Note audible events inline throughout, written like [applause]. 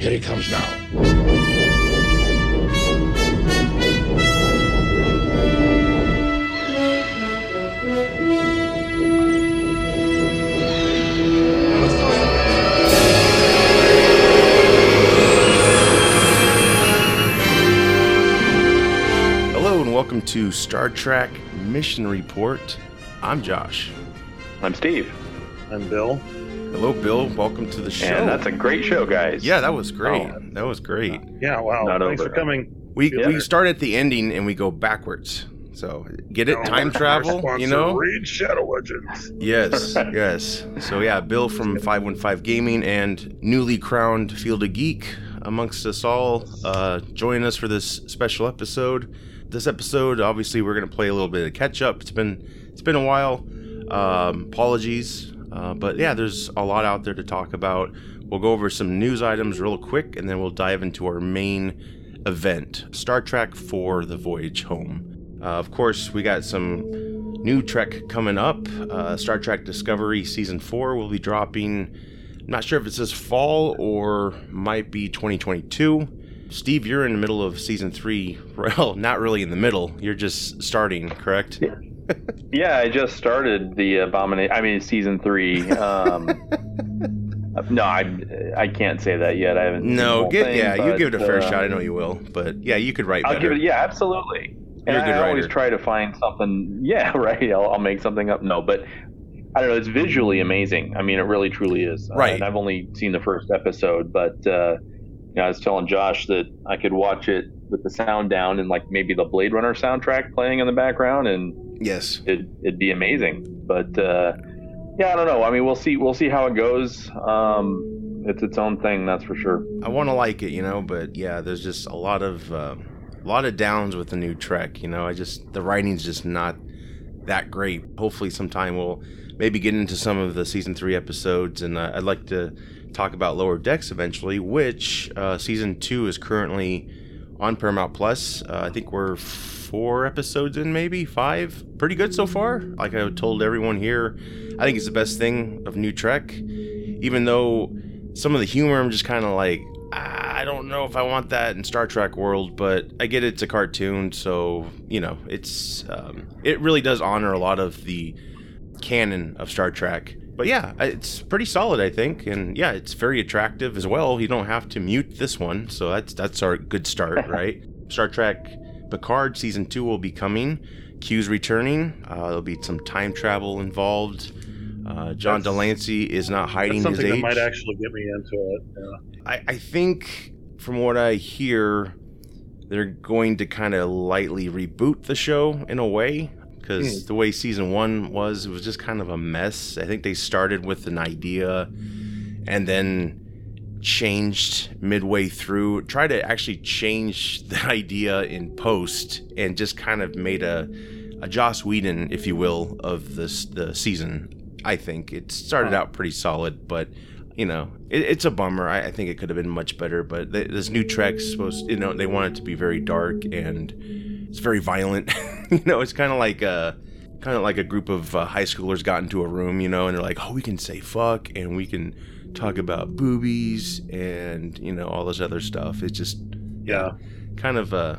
Here he comes now. Hello and welcome to Star Trek Mission Report. I'm Josh. I'm Steve, I'm Bill. Hello, Bill. Welcome to the show. and that's a great show, guys. yeah, that was great. Oh. That was great. Yeah, wow. Not Thanks over. for coming. We Yeah. we start at the ending and we go backwards. So get it? Oh, Time travel, you know? Raid Shadow Legends. Yes, [laughs] yes. So yeah, Bill from 515 Gaming and newly crowned Field of Geek amongst us all, uh, join us for this special episode. This episode, obviously, we're gonna play a little bit of catch up. It's been it's been a while. Um, apologies, uh, but yeah, there's a lot out there to talk about. We'll go over some news items real quick, and then we'll dive into our main event, Star Trek for the Voyage Home. Uh, of course, we got some new Trek coming up. Uh, Star Trek Discovery Season 4 will be dropping. I'm not sure if it says fall or might be 2022. Steve, you're in the middle of Season 3. [laughs] Well, not really in the middle. You're just starting, correct? Yeah, I just started the Abomination. I mean, season three. Um, [laughs] no, I I can't say that yet. I haven't. No, get thing, yeah, you give it a fair uh, shot. I know you will, but yeah, you could write I'll better. give it. Yeah, absolutely. You're a good I always try to find something. [laughs] Yeah, right. I'll, I'll make something up. No, but I don't know. It's visually amazing. I mean, it really truly is. Uh, Right. and I've only seen the first episode, but uh, you know, I was telling Josh that I could watch it with the sound down and like maybe the Blade Runner soundtrack playing in the background, and yes. it, it'd be amazing. But uh, yeah, I don't know. I mean, we'll see. We'll see how it goes. Um, it's its own thing, that's for sure. I want to like it, you know, but yeah, there's just a lot of uh, a lot of downs with the new Trek. You know, I just the writing's just not that great. Hopefully, sometime we'll maybe get into some of the season three episodes, and uh, I'd like to talk about Lower Decks eventually, which uh, season two is currently on Paramount Plus. Uh, I think we're four episodes in, maybe five. Pretty good so far. Like I told everyone here, I think it's the best thing of new Trek, even though some of the humor I'm just kind of like "Ah, I don't know if I want that in Star Trek world, but I get it's a cartoon, so you know it's um, it really does honor a lot of the canon of Star Trek. But yeah, it's pretty solid, I think, and yeah, it's very attractive as well. You don't have to mute this one, so that's that's our good start, [laughs] right? Star Trek Picard season two will be coming. Q's returning. Uh, there'll be some time travel involved. Uh, John That's- de Lancie is not hiding his something age. that might actually get me into it. Yeah. I, I think from what I hear, they're going to kind of lightly reboot the show in a way because the way season one was, it was just kind of a mess. I think they started with an idea and then changed midway through, tried to actually change [laughs] the idea in post and just kind of made a, a Joss Whedon, if you will, of this the season. I think it started out pretty solid, but you know, it, it's a bummer. I, I think it could have been much better, but th- this new Trek's supposed, you know, they want it to be very dark and it's very violent. [laughs] you know, it's kind of like a kind of like a group of uh, high schoolers got into a room, you know, and they're like, "Oh, we can say fuck and we can talk about boobies and you know all this other stuff." It's just Yeah. kind of uh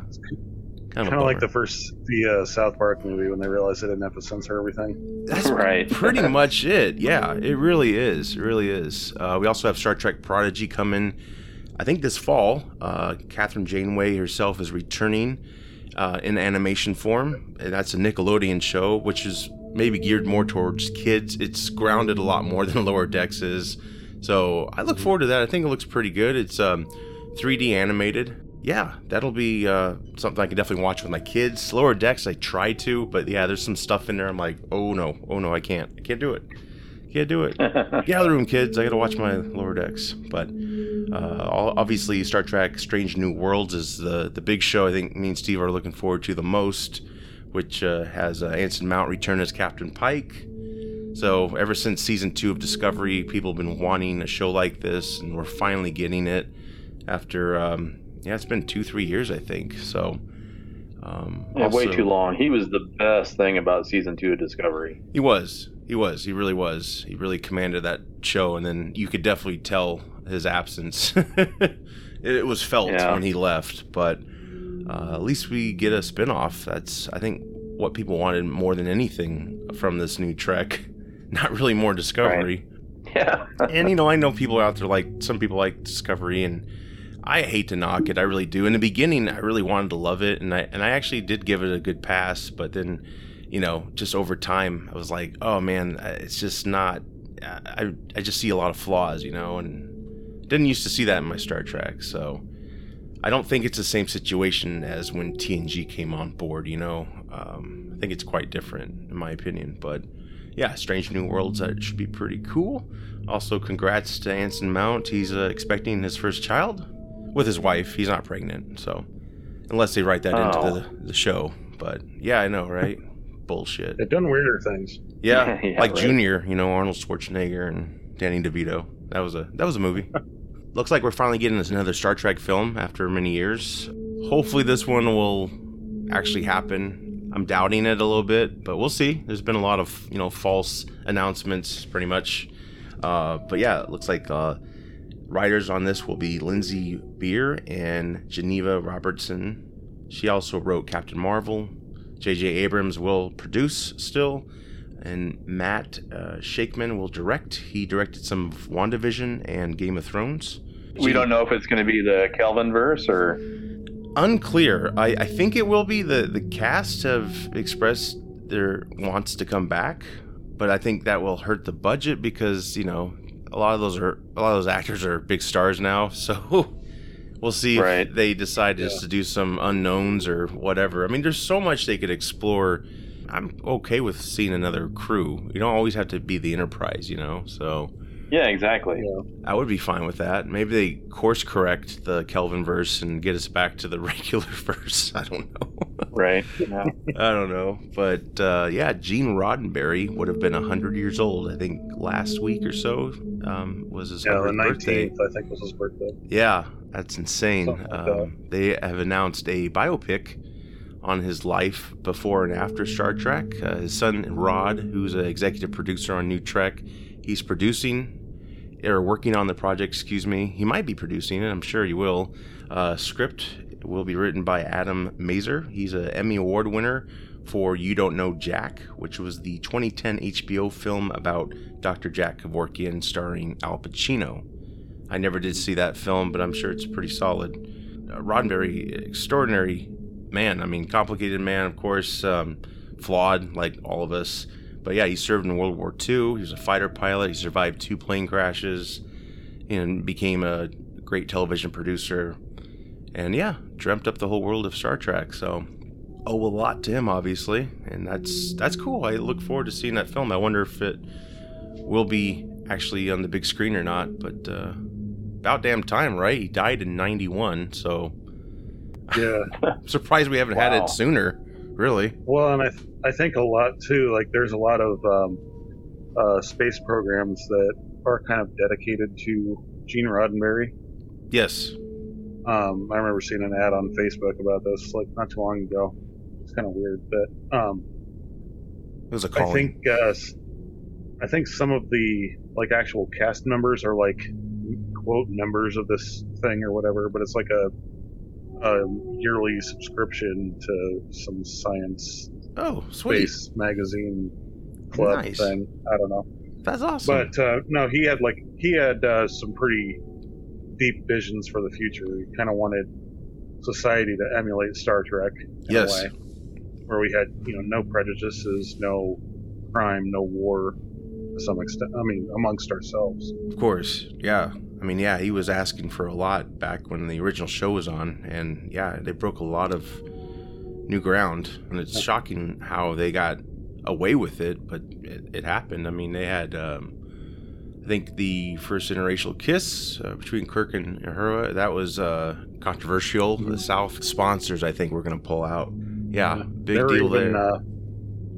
kind of, Kind of like the first the uh, South Park movie when they realized they didn't have to censor everything. That's Right. [laughs] pretty much it. Yeah, it really is. It really is. Uh, we also have Star Trek Prodigy coming. I think this fall. Uh, Kathryn Janeway herself is returning uh, in animation form. And that's a Nickelodeon show, which is maybe geared more towards kids. It's grounded a lot more [laughs] than Lower Decks is. So I look forward to that. I think it looks pretty good. It's um, 3D animated. Yeah, that'll be uh, something I can definitely watch with my kids. Lower Decks, I try to, but yeah, there's some stuff in there. I'm like, oh no, oh no, I can't, I can't do it, can't do it. [laughs] Get out of the room, kids. I gotta watch my Lower Decks. But uh, obviously, Star Trek: Strange New Worlds is the the big show. I think me and Steve are looking forward to the most, which uh, has uh, Anson Mount return as Captain Pike. So ever since season two of Discovery, people have been wanting a show like this, and we're finally getting it after um, yeah, it's been two three years I think. So um, Yeah, way too long. He was the best thing about season two of Discovery. He was, He was. He really was. He really commanded that show, and then you could definitely tell his absence. [laughs] it was felt Yeah. when he left, but uh, at least we get a spinoff. That's I think what people wanted more than anything from this new Trek. Not really more Discovery. [laughs] Yeah. and you know, I know people out there like some people like Discovery, and I hate to knock it. I really do. In the beginning, I really wanted to love it, and I and I actually did give it a good pass. But then, you know, just over time, I was like, oh man, it's just not. I I just see a lot of flaws, you know, and didn't used to see that in my Star Trek. So I don't think it's the same situation as when TNG came on board. You know, um, I think it's quite different in my opinion, but yeah, Strange New Worlds. That should be pretty cool. Also, congrats to Anson Mount. He's uh, expecting his first child with his wife. He's not pregnant, so unless they write that Oh. into the, the show. But yeah, I know, right? [laughs] Bullshit. They've done weirder things. Yeah, [laughs] Yeah, like right. Junior, you know, Arnold Schwarzenegger and Danny DeVito. That was a that was a movie. [laughs] Looks like we're finally getting another Star Trek film after many years. Hopefully, this one will actually happen. I'm doubting it a little bit, but we'll see. There's been a lot of you know false announcements, pretty much. Uh, but yeah, it looks like uh, writers on this will be Lindsey Beer and Geneva Robertson. She also wrote Captain Marvel. J.J. Abrams will produce still, and Matt uh, Shakman will direct. He directed some of WandaVision and Game of Thrones. We don't know if it's going to be the Kelvin verse or. Unclear. I, I think it will be. The, the cast have expressed their wants to come back, but I think that will hurt the budget because, you know, a lot of those are a lot of those actors are big stars now. [laughs] So we'll see if they decide just Yeah. to do some unknowns or whatever. I mean, there's so much they could explore. I'm okay with seeing another crew. You don't always have to be the Enterprise, you know. So Yeah, exactly. I would be fine with that. Maybe they course correct the Kelvin verse and get us back to the [laughs] regular verse. I don't know. Right. [laughs] Yeah. I don't know. But uh, yeah, Gene Roddenberry would have been 100 years old, I think, last week or so um, was his Yeah, the 100th birthday. nineteenth, I think, was his birthday. Yeah, that's insane. Like Um, they have announced a biopic on his life before and after Star Trek. Uh, his son Rod, who's an executive producer on New Trek, he's producing or working on the project. Excuse me. He might be producing it. I'm sure he will. Uh, script will be written by Adam Mazer. He's an Emmy Award winner for You Don't Know Jack, which was the 2010 HBO film about Dr. Jack Kevorkian starring Al Pacino. I never did see that film, but I'm sure it's pretty solid. Uh, Roddenberry, extraordinary man. I mean, complicated man, of course, um, flawed like all of us. But yeah, he served in World War II. He was a fighter pilot. He survived two plane crashes and became a great television producer. And yeah, dreamt up the whole world of Star Trek. So owe a lot to him, obviously, and that's that's cool. I look forward to seeing that film. I wonder if it will be actually on the big screen or not. But uh, about damn time, right? He died in '91, so Yeah. [laughs] I'm surprised we haven't had it sooner. Really? Well, and I, th- I think a lot too. Like, there's a lot of um, uh, space programs that are kind of dedicated to Gene Roddenberry. Yes. Um, I remember seeing an ad on Facebook about this like not too long ago. It's kind of weird, but um, It was a I calling. think uh, I think some of the like actual cast members are like quote members of this thing or whatever, but it's like a a yearly subscription to some science oh, sweet. space magazine club Nice. thing. I don't know, That's awesome. but uh, no, he had like he had uh, some pretty deep visions for the future. He kind of wanted society to emulate Star Trek in Yes. a way, where we had you know no prejudices, no crime, no war to some extent. I mean, amongst ourselves. Of course, yeah. I mean, yeah, he was asking for a lot back when the original show was on, and yeah, they broke a lot of new ground, and it's shocking how they got away with it, but it, it happened. I mean, they had, um, I think, the first interracial kiss uh, between Kirk and Uhura. That was uh, controversial. The South sponsors, I think, were going to pull out. Yeah, big there were deal even there. uh,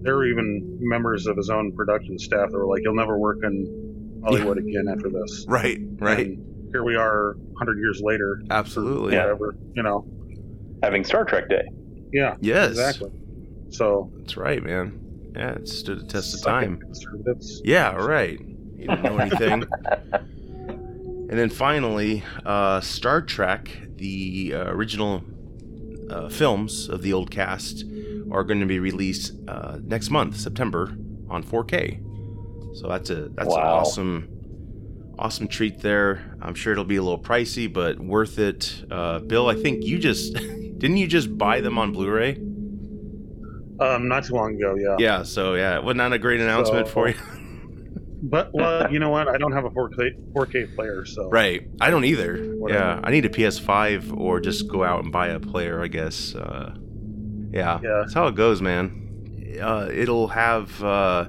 there were even members of his own production staff that were like, "You'll never work in Hollywood again after this." [laughs] right, right, And here we are, hundred years later. absolutely. Yeah. Whatever, you know. Having Star Trek Day. Yeah. Yes, Exactly. So That's right, man. Yeah, it stood the test of time. Conservatives. Yeah, right. You didn't know anything. [laughs] and then finally, uh, Star Trek, the uh, original uh, films of the old cast, are going to be released uh, next month, September, on 4K. So that's a that's an awesome, awesome treat there. I'm sure it'll be a little pricey, but worth it. Uh, Bill, I think you just [laughs] didn't you just buy them on Blu-ray? Um, not too long ago, yeah. Yeah. So yeah, wasn't that a great announcement So- for you? [laughs] But well, you know what? I don't have a 4K 4K player, so Right. I don't either. Whatever. Yeah. I need a PS5 or just go out and buy a player, I guess. Uh, yeah. Yeah. That's how it goes, man. Uh, it'll have uh,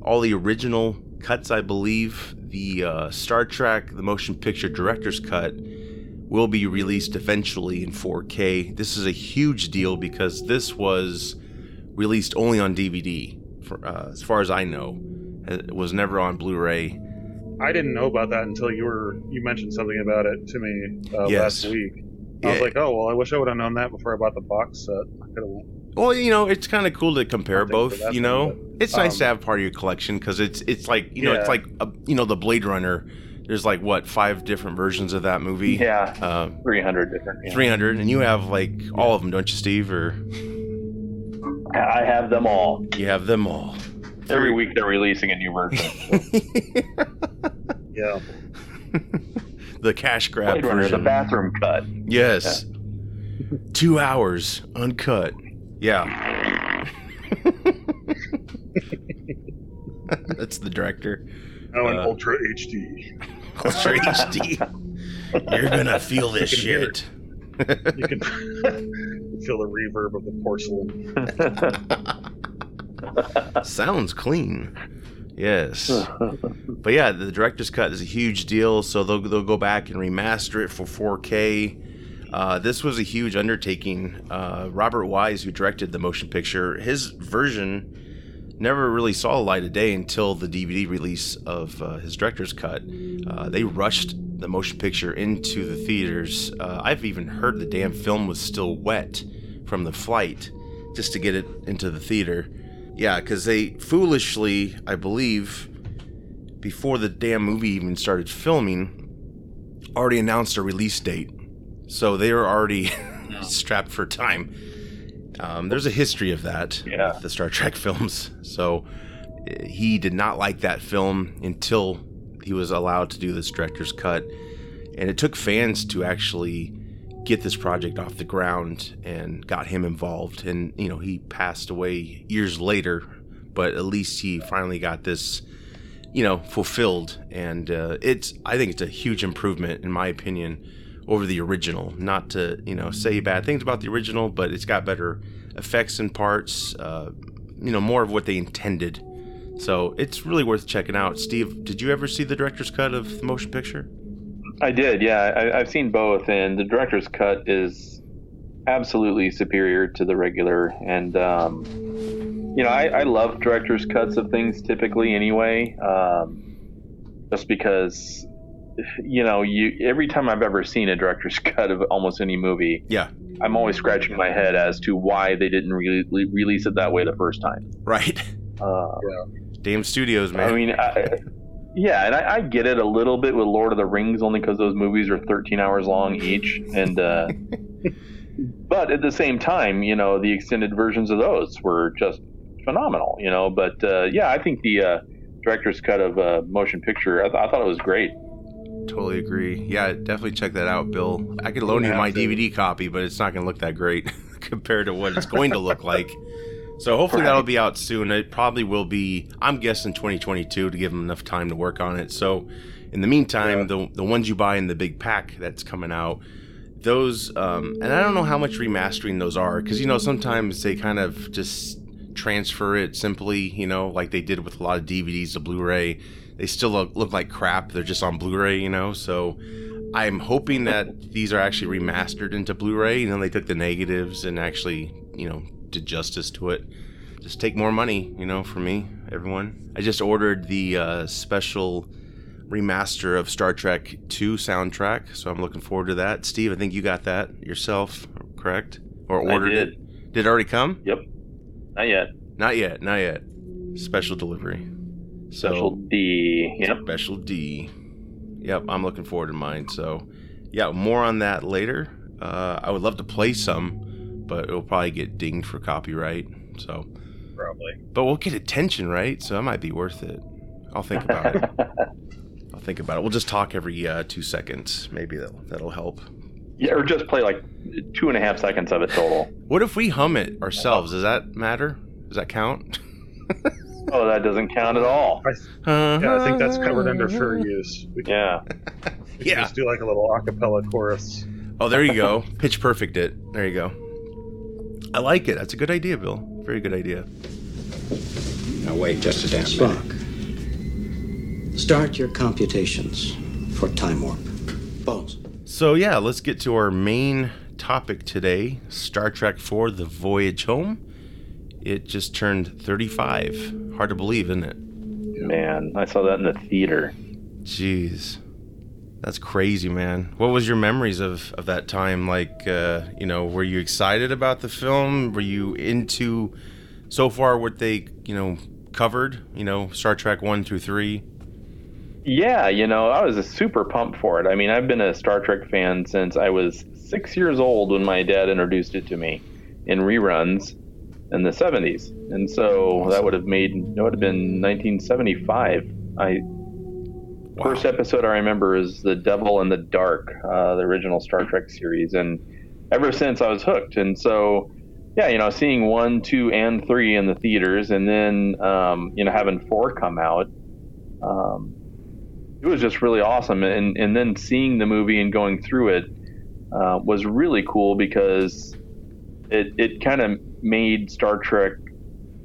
all the original cuts, I believe. The uh, Star Trek, the motion picture director's cut, will be released eventually in 4K. This is a huge deal because this was released only on DVD, for, uh, as far as I know. It was never on Blu-ray. I didn't know about that until you were you mentioned something about it to me uh, Yes. last week. I was like, oh well, I wish I would have known that before I bought the box set. I could have. Well, you know, it's kind of cool to compare I'll think for both. You know, but, it's nice to um, have part of your collection because it's it's like you know it's like a, you know the Blade Runner. There's like what five different versions of that movie. Yeah, Uh, 300 different. yeah. 300, and you have like all of them, don't you, Steve? Or I have them all. you have them all. Every week they're releasing a new version. [laughs] Yeah. the cash grab Blade Runner, the bathroom cut. Yes. Two hours uncut. Yeah. [laughs] That's the director. Oh, and Uh, Ultra HD. Ultra [laughs] HD. You're gonna feel this You can hear shit. You can [laughs] feel the reverb of the porcelain. [laughs] Sounds clean. Yes. But yeah, the director's cut is a huge deal, so they'll, they'll go back and remaster it for 4K. Uh, this was a huge undertaking. Uh, Robert Wise, who directed the motion picture, his version never really saw the light of day until the DVD release of uh, his director's cut. Uh, they rushed the motion picture into the theaters. Uh, I've even heard the damn film was still wet from the flight just to get it into the theater. Yeah, because they foolishly, I believe, before the damn movie even started filming, already announced a release date. So they were already [laughs] strapped for time. Um, there's a history of that, Yeah. the Star Trek [laughs] films. So he did not like that film until he was allowed to do this director's cut. And it took fans to actually get this project off the ground and got him involved. And, you know, he passed away years later, but at least he finally got this, you know, fulfilled. And uh, it's, I think it's a huge improvement, in my opinion, over the original. Not to, you know, say bad things about the original, but it's got better effects and parts, uh, you know, more of what they intended. So it's really worth checking out. Steve, did you ever see the director's cut of the motion picture? I did, yeah. I, I've seen both, and the director's cut is absolutely superior to the regular. And um, you know, I, I love director's cuts of things typically, anyway, um, just because you know, you every time I've ever seen a director's [laughs] cut of almost any movie, Yeah, I'm always scratching my head as to why they didn't re- re- release it that way the first time. right. Uh, Damn studios, man. I mean, I, yeah, and I, I get it a little bit with Lord of the Rings, only because those movies are 13 hours long each, and uh, [laughs] but at the same time, you know, the extended versions of those were just phenomenal, you know. But uh, yeah, I think the uh, director's cut of uh, motion picture, I, th- I thought it was great. Totally agree. Yeah, definitely check that out, Bill. I could loan you my to. DVD copy, but it's not going to look that great [laughs] compared to what it's going to look like. So hopefully Right. that'll be out soon. It probably will be. I'm guessing 2022 to give them enough time to work on it. So in the meantime, Yeah. the the ones you buy in the big pack that's coming out, those um, and I don't know how much remastering those are because you know sometimes they kind of just transfer it simply, you know, like they did with a lot of DVDs to Blu-ray. They still look, look like crap. They're just on Blu-ray, you know. So I'm hoping that these are actually remastered into Blu-ray. You know, they took the negatives and actually, you know, did justice to it. Just take more money, you know, for me, everyone. I just ordered the uh, special remaster of Star Trek 2 soundtrack, so I'm looking forward to that. Steve, I think you got that yourself, correct? Or I ordered did. it? Did it already come? Yep. Not yet. Not yet, not yet. Special delivery. So Special D. Yep. Special D. Yep, I'm looking forward to mine. So, yeah, more on that later. Uh, I would love to play some, but it'll probably get dinged for copyright. So, Probably. but we'll get attention, right? So that might be worth it. I'll think about it. [laughs] I'll think about it. We'll just talk every uh, two seconds. Maybe that'll that'll help. yeah, or just play like two and a half seconds of it total. What if we hum it ourselves? Does that matter? Does that count? [laughs] Oh, that doesn't count at all. I, yeah, I think that's covered under fair [laughs] use. We can, Yeah. we Yeah. just do like a little acapella chorus. Oh, there you go. Pitch perfect it. There you go. I like it. That's a good idea, Bill. Very good idea. Now wait just a damn minute. Start your computations for time warp. Bones. So yeah, let's get to our main topic today. Star Trek for The Voyage Home. It just turned 35. Hard to believe, isn't it? Man, I saw that in the theater. Jeez. That's crazy, man. What was your memories of, of that time? Like, uh, you know, were you excited about the film? Were you into so far what they, you know, covered? You know, Star Trek 1 through 3? Yeah, you know, I was super pumped for it. I mean, I've been a Star Trek fan since I was six years old when my dad introduced it to me in reruns in the 70s. And so that would have made, that would have been 1975. I First episode I remember is The Devil in the Dark, uh, the original Star Trek series. And ever since I was hooked. And so, yeah, you know, seeing one, two, and three in the theaters, and then, um, you know, having four come out, um, it was just really awesome. And, and then seeing the movie and going through it uh, was really cool because it, it kind of made Star Trek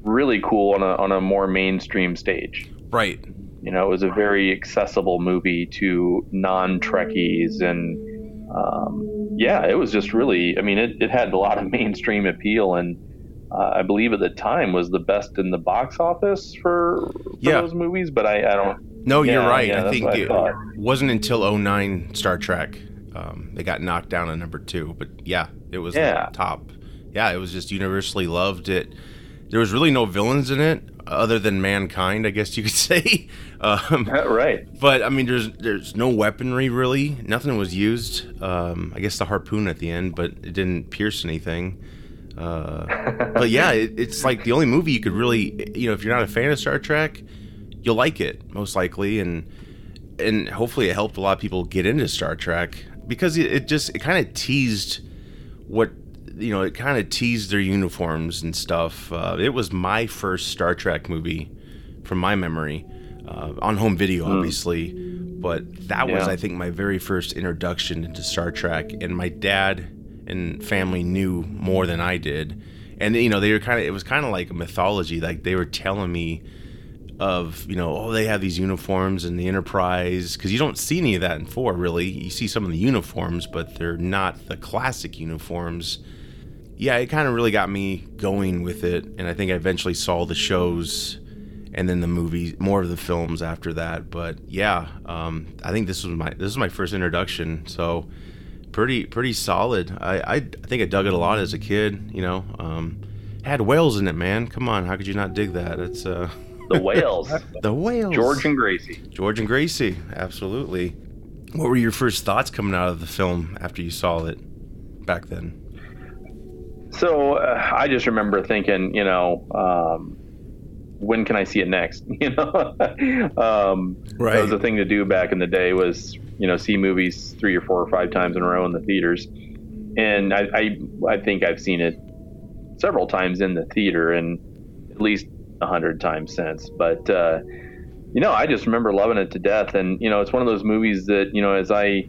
really cool on a, on a more mainstream stage. Right. You know, it was a very accessible movie to non Trekkies. And um, yeah, it was just really, I mean, it, it had a lot of [laughs] mainstream appeal. And uh, I believe at the time was the best in the box office for, for Yeah. those movies. But I, I don't, No, you're right. yeah, I think what I it wasn't until 09 Star Trek. Um, they got knocked down at number two. But yeah, it was Yeah. top. Yeah, it was just universally loved. It. There was really no villains in it other than mankind, I guess you could [laughs] say. Um, right. but I mean, there's there's no weaponry really. Nothing was used. Um, I guess the harpoon at the end, but it didn't pierce anything. Uh, but yeah, it, it's like the only movie you could really, you know, if you're not a fan of Star Trek, you'll like it most likely, and and hopefully it helped a lot of people get into Star Trek because it, it just it kind of teased what you know it kind of teased their uniforms and stuff. Uh, it was my first Star Trek movie from my memory uh, on home video, obviously, but that was I think my very first introduction into Star Trek, and my dad and family knew more than I did. And you know, they were kind of it was kind of like a mythology. Like they were telling me of you know oh they have these uniforms in the enterprise because you don't see any of that in four really you see some of the uniforms but they're not the classic uniforms yeah it kind of really got me going with it and i think i eventually saw the shows and then the movies more of the films after that but yeah um, i think this was my this was my first introduction so pretty pretty solid i i, I think i dug it a lot as a kid you know um, had whales in it man come on how could you not dig that it's uh The whales. [laughs] the whales. George and Gracie. George and Gracie, absolutely. What were your first thoughts coming out of the film after you saw it back then? So uh, I just remember thinking, you know, um, when can I see it next? [laughs] You know, um, Right. that was the thing to do back in the day was, you know, see movies three or four or five times in a row in the theaters. And I, I, I think I've seen it several times in the theater and at least a hundred times since. But, uh, you know, I just remember loving it to death. And, you know, it's one of those movies that, you know, as I,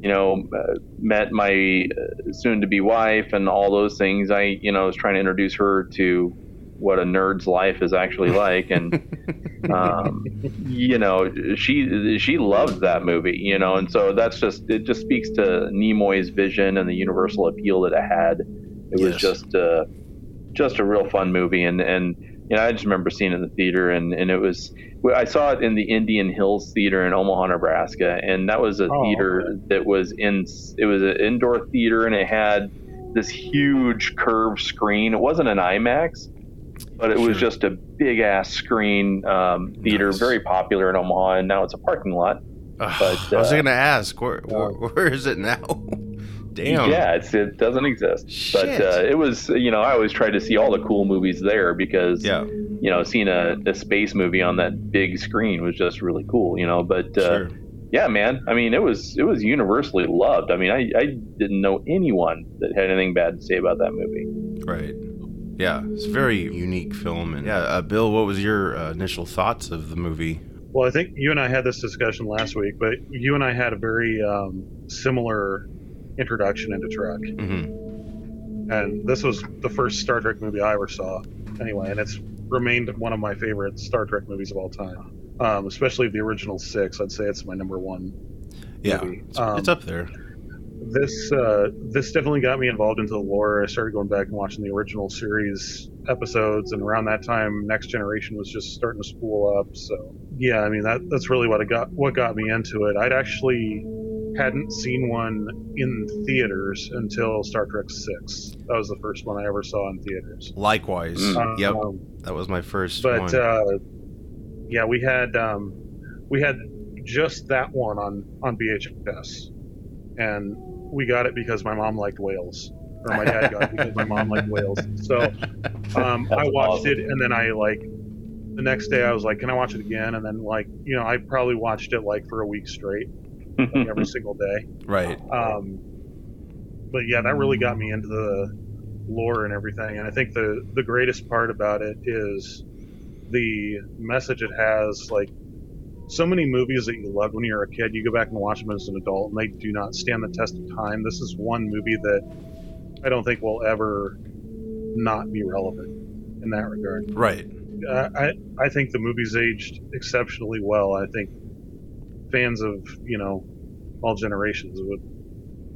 you know, uh, met my uh, soon-to-be wife and all those things. I, you know, was trying to introduce her to what a nerd's life is actually like, and [laughs] um, you know, she she loved that movie, you know, and so that's just it. Just speaks to Nimoy's vision and the universal appeal that it had. It was just uh, just a real fun movie, and and you know, I just remember seeing it in the theater, and and it was I saw it in the Indian Hills Theater in Omaha, Nebraska, and that was a Oh, theater that was in it was an indoor theater, and it had this huge curved screen. It wasn't an IMAX, but it was just a big ass screen um, theater, Nice. very popular in Omaha, and now it's a parking lot. But, I was uh, gonna ask where, where, where is it now? Damn. Yeah, it's, it doesn't exist. Shit. But uh, it was, you know, I always tried to see all the cool movies there because, Yeah. you know, seeing a, a space movie on that big screen was just really cool, you know. But uh, Sure. yeah, man, I mean, it was it was universally loved. I mean, I, I didn't know anyone that had anything bad to say about that movie. Right. Yeah, it's a very unique film. And yeah, uh, Bill, what was your uh, initial thoughts of the movie? Well, I think you and I had this discussion last week, but you and I had a very um, similar introduction into Trek, hmm and this was the first Star Trek movie I ever saw, anyway, and it's remained one of my favorite Star Trek movies of all time. Um, especially the original six, I'd say it's my number one. Yeah, Movie. it's, Um, it's up there. This uh, this definitely got me involved into the lore. I started going back and watching the original series episodes, and around that time, Next Generation was just starting to spool up. So yeah, I mean that that's really what I got what got me into it. I'd actually hadn't seen one in theaters until Star Trek Six. That was the first one I ever saw in theaters. Likewise. Mm. Yep, Um, that was my first but one. uh, yeah, we had um, we had just that one on on VHS, and we got it because my mom liked whales, or my dad got it because my mom liked whales. So um, [laughs] I watched awesome. it, and then I like the next day I was like, "Can I watch it again?" And then like you know I probably watched it like for a week straight, like, every single day. right. Um, but yeah, that really got me into the lore and everything. And I think the the greatest part about it is the message it has. Like so many movies that you loved when you were a kid, you go back and watch them as an adult, and they do not stand the test of time. This is one movie that I don't think will ever not be relevant in that regard. Right. Uh, I I think the movie's aged exceptionally well. I think fans of you know all generations would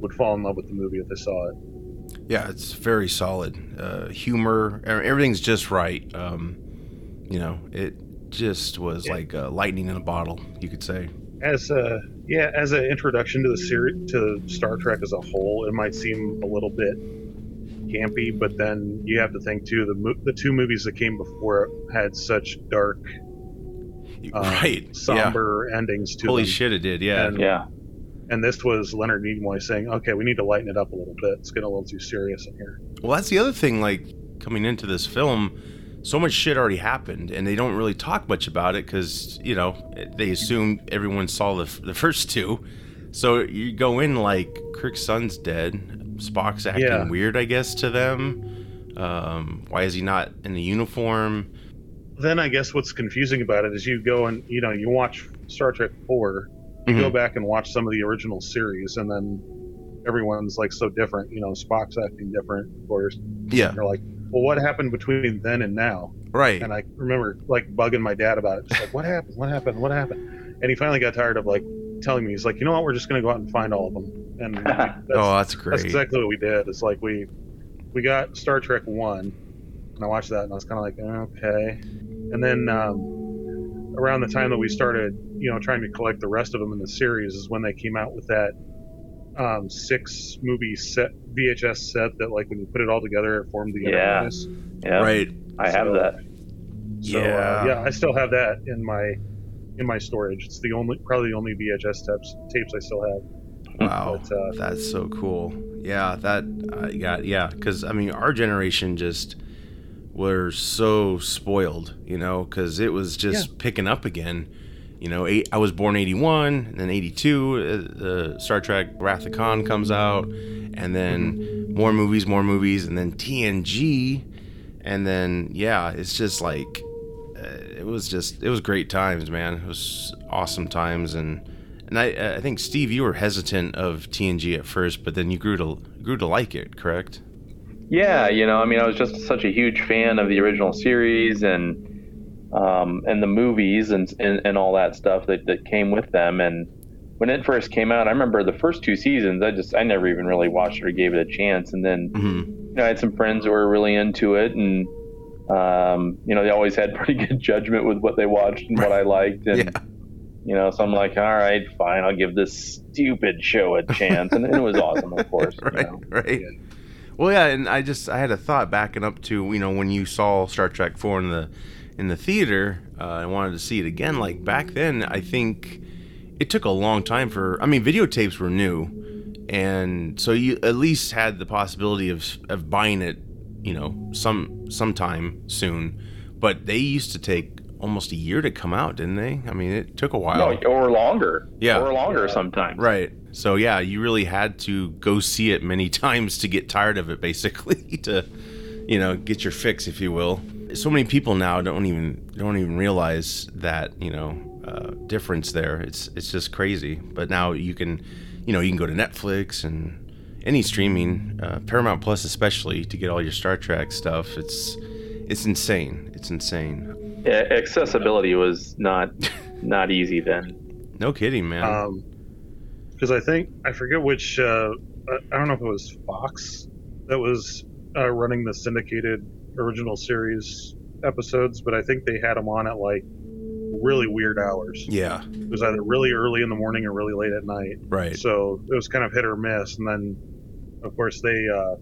would fall in love with the movie if they saw it. Yeah, it's very solid. Uh, humor, everything's just right. Um, you know, it just was Yeah. like uh, lightning in a bottle, you could say. As a yeah, as an introduction to the series to Star Trek as a whole, it might seem a little bit campy, but then you have to think too the mo- the two movies that came before it had such dark, uh, [laughs] right. Yeah. somber endings to it. Holy them. shit, it did. Yeah. And- yeah. And this was Leonard Nimoy saying, "Okay, we need to lighten it up a little bit. It's getting a little too serious in here." Well, that's the other thing. Like coming into this film, so much shit already happened, and they don't really talk much about it because you know they assume everyone saw the the first two. So you go in like Kirk's son's dead, Spock's acting Yeah. weird, I guess, to them. Um, why is he not in the uniform? Then I guess what's confusing about it is you go and you know you watch Star Trek four, you go Mhm. back and watch some of the original series, and then everyone's like so different. You know, Spock's acting different, of course. Yeah, You're like, well, what happened between then and now? right. And I remember like bugging my dad about it, just like, what happened? What happened? What happened? And he finally got tired of like telling me, he's like, you know what? We're just gonna go out and find all of them. And [laughs] that's, oh, that's great. that's exactly what we did. It's like we we got Star Trek one, and I watched that, and I was kind of like, okay. And then um, around the time that we started, you know, trying to collect the rest of them in the series is when they came out with that um, six movie set VHS set that, like, when you put it all together, it formed the Yeah. Enterprise. Yeah. Right. I have that. So, Yeah. uh, yeah, I still have that in my in my storage. It's the only, probably the only VHS tapes tapes I still have. Wow, But, uh, that's so cool. Yeah, that I got. Yeah, because I mean, our generation just were so spoiled, you know, because it was just picking up again. You know, eight, I was born '81, and then '82, uh, the Star Trek Wrath of Khan comes out, and then more movies, more movies, and then TNG, and then yeah, it's just like uh, it was just it was great times, man. It was awesome times, and and I I think Steve, you were hesitant of TNG at first, but then you grew to grew to like it, correct? Yeah, you know, I mean, I was just such a huge fan of the original series and um, and the movies and, and and all that stuff that, that came with them. And when it first came out, I remember the first two seasons. I just I never even really watched it or gave it a chance. And then hmm you know, I had some friends who were really into it, and um, you know, they always had [laughs] pretty good judgment with what they watched and what I liked. And Yeah. you know, so I'm like, all right, fine, I'll give this stupid show a chance. And, and it was awesome, of course. you [laughs] right, know. right. Well, yeah, and I just I had a thought backing up to you know when you saw Star Trek Four in the in the theater, uh, I wanted to see it again. Like back then, I think it took a long time for. I mean, videotapes were new, and so you at least had the possibility of of buying it, you know, some sometime soon. But they used to take almost a year to come out, didn't they? I mean, it took a while. No, or longer. Yeah. Or longer sometimes. Right. So yeah, you really had to go see it many [laughs] times to get tired of it, basically, [laughs] to you know get your fix, if you will. So many people now don't even don't even realize that you know uh, difference there. It's it's just crazy. But now you can, you know, you can go to Netflix and any streaming, uh, Paramount Plus especially, to get all your Star Trek stuff. It's it's insane. It's insane. Yeah, accessibility was not not easy then. No kidding, man. Um, because I think I forget which. Uh, I I don't know if it was Fox that was uh, running the syndicated original series episodes, but I think they had them on at like really weird hours. yeah. It was either really early in the morning or really late at night. Right. So it was kind of hit or miss. And then, of course, they uh,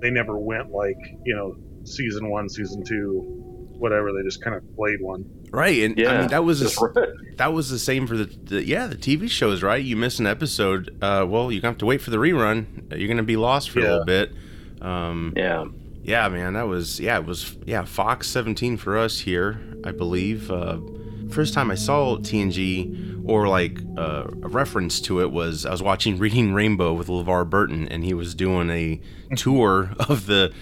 they never went like you know season one, season two, whatever. They just kind of played one. Right, and I Yeah, mean that was Just a, that was the same for the, the yeah the TV shows. Right, you miss an episode, uh, well, you're gonna have to wait for the rerun. You're gonna be lost for a little bit. Um, yeah. yeah, man, that was yeah, it was yeah Fox 17 for us here, I believe. Uh, first time I saw TNG or like uh, a reference to it was I was watching [laughs] Reading Rainbow with LeVar Burton, and he was doing a [laughs] tour of the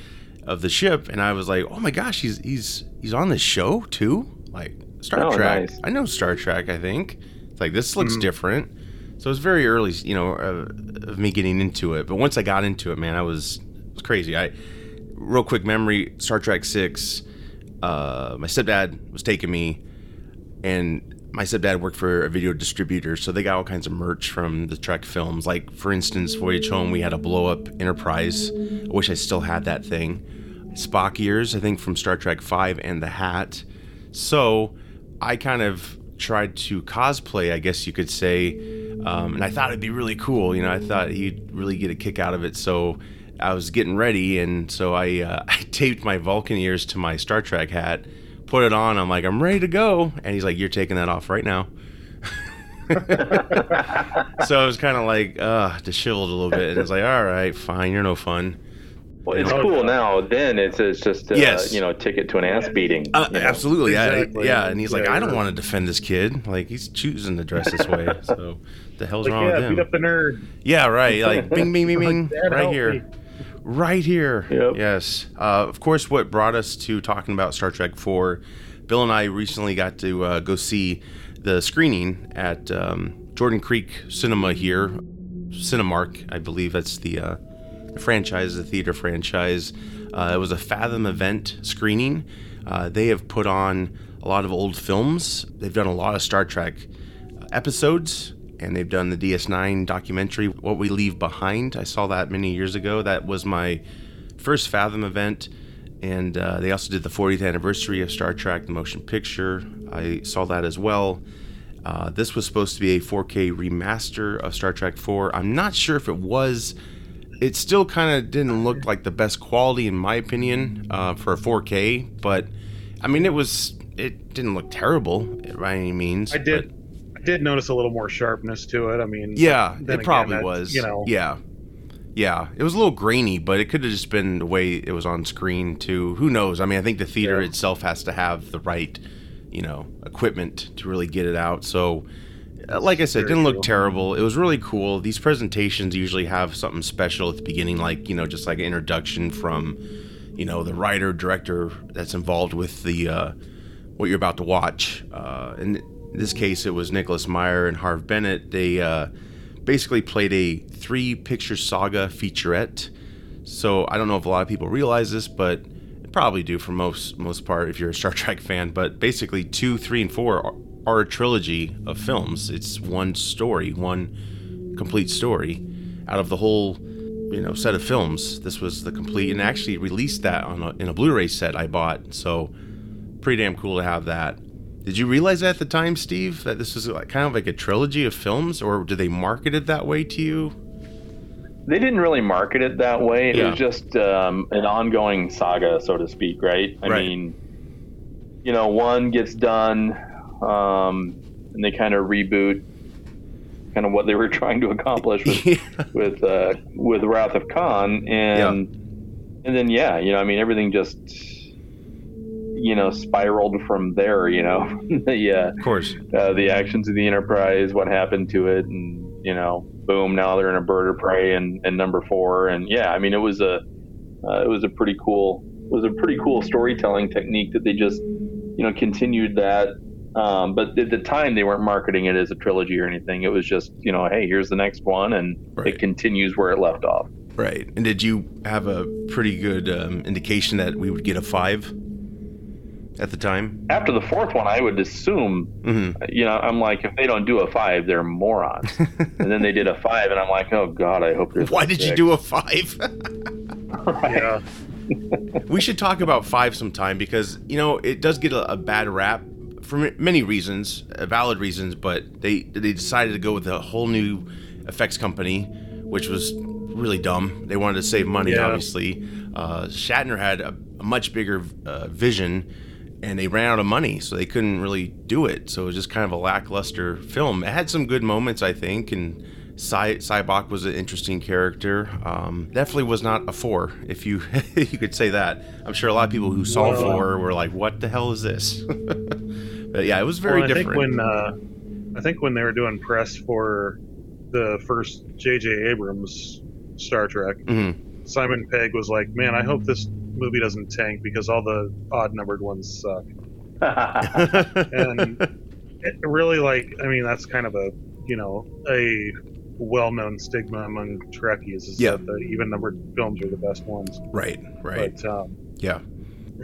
of the ship, and I was like, oh my gosh, he's he's he's on this show too, like Star Oh, Trek. nice. I know Star Trek. I think it's like this looks different. So it's very early, you know, uh, of me getting into it. But once I got into it, man, I was it was crazy. I real quick memory: Star Trek Six. Uh, my stepdad was taking me, and my stepdad worked for a video distributor, so they got all kinds of merch from the Trek films. Like, for instance, Voyage Home, we had a blow up Enterprise. I wish I still had that thing. Spock ears, I think, from Star Trek Five, and the hat. So I kind of tried to cosplay, I guess you could say, um, and I thought it'd be really cool. You know, I thought he'd really get a kick out of it. So I was getting ready, and so I uh, [laughs] I taped my Vulcan ears to my Star Trek hat, put it on. I'm like, I'm ready to go, and he's like, You're taking that off right now. [laughs] so I was kind of like, uh, disheveled a little bit, and it's like, all right, fine, you're no fun. Well, it's Oh, cool yeah. now. Then it's, it's just uh, Yes. you know ticket to an ass beating. Uh, you know? absolutely, yeah, Exactly. yeah. And he's like, Yeah, I don't want to defend this kid. Like he's choosing to dress this way. [laughs] So the hell's Like, wrong yeah, with beat him? up the nerd. Yeah, right. [laughs] Like bing, bing, bing, bing, Dad, right here, me. right here. Yep. Yes. Uh, of course, what brought us to talking about Star Trek Four? Bill and I recently got to uh, go see the screening at um, Jordan Creek Cinema here, Cinemark, I believe that's the, uh, the franchise, the theater franchise. Uh, it was a Fathom event screening. Uh, they have put on a lot of old films. They've done a lot of Star Trek episodes, and they've done the DS9 documentary, What We Leave Behind. I saw that many years ago. That was my first Fathom event. And uh, they also did the 40th anniversary of Star Trek, the motion picture. I saw that as well. Uh, this was supposed to be a 4K remaster of Star Trek 4. I'm not sure if it was. It still kind of didn't look like the best quality, in my opinion, uh, for a 4K. But I mean, it was. It didn't look terrible by any means. I did. I did notice a little more sharpness to it. I mean, Yeah, it again, probably that- was. You know, Yeah. Yeah. It was a little grainy, but it could have just been the way it was on screen too. Who knows? I mean, I think the theater Yeah. itself has to have the right, you know, equipment to really get it out. So like I said, it didn't look true. terrible. It was really cool. These presentations usually have something special at the beginning, like, you know, just like an introduction from, you know, the writer, director that's involved with the, uh, what you're about to watch. Uh, in this case, it was Nicholas Meyer and Harve Bennett. They uh, basically played a three picture saga featurette. So I don't know if a lot of people realize this, but probably do for most most part if you're a Star [laughs] Trek fan. But basically, two, three, and four are, a trilogy of films. It's one story, one complete story out of the whole you know set of films. This was the complete, and actually released that on a, in a Blu-ray set I bought. So pretty damn cool to have that. Did you realize that at the time, Steve, that this was like, kind of like a trilogy of films, or did they market it that way to you? they didn't really market it that way. It Yeah. was just um, an ongoing saga, so to speak, right? I Right. mean, you know, one gets done, um, and they kind of reboot kind of what they were [laughs] trying to accomplish with Yeah. with uh, with Wrath of Khan, and and then yeah, you know, I mean, everything just you know spiraled from there. You know, [laughs] the uh, Of course. uh, the actions of the Enterprise, what happened to it, and you know, boom, now they're in a bird of prey and, and number four, and yeah, I mean, it was a uh, it was a pretty cool it was a pretty cool storytelling technique that they just you know continued that. Um, but at the time, they weren't marketing it as a trilogy or anything. It was just you know, hey, here's the next one, and Right. it continues where it left off. Right. And did you have a pretty good um, indication that we would get a five at the time? After the fourth one, I would assume hmm you know, I'm like, if they don't do a five, they're morons. [laughs] and then they did a five, and I'm like, oh god, I hope there's. Why a did you do a five? [laughs] Right. Yeah. we should talk about five sometime because you know it does get a, a bad rap for many reasons, uh, valid reasons. But they they decided to go with a whole new effects company, which was really dumb. They wanted to save money, Yeah. obviously. Uh, Shatner had a, a much bigger uh, vision. And they ran out of money, so they couldn't really do it. So it was just kind of a lackluster film. It had some good moments, I think, and Cy- Sybok was an interesting character. Um, definitely was not a four, if you [laughs] you could say that. I'm sure a lot of people who saw Well, four were like, "What the hell is this?" [laughs] but yeah, it was very Well, I different. think when uh, I think when they were doing press for the first J.J. Abrams Star Trek, Mhm. Simon Pegg was like, "Man, I hope this movie doesn't tank because all the odd numbered ones suck." [laughs] And it really, like, I mean, that's kind of a you know a well-known stigma among Trekkies is Yeah. that the even numbered films are the best ones. right, right, But um, yeah,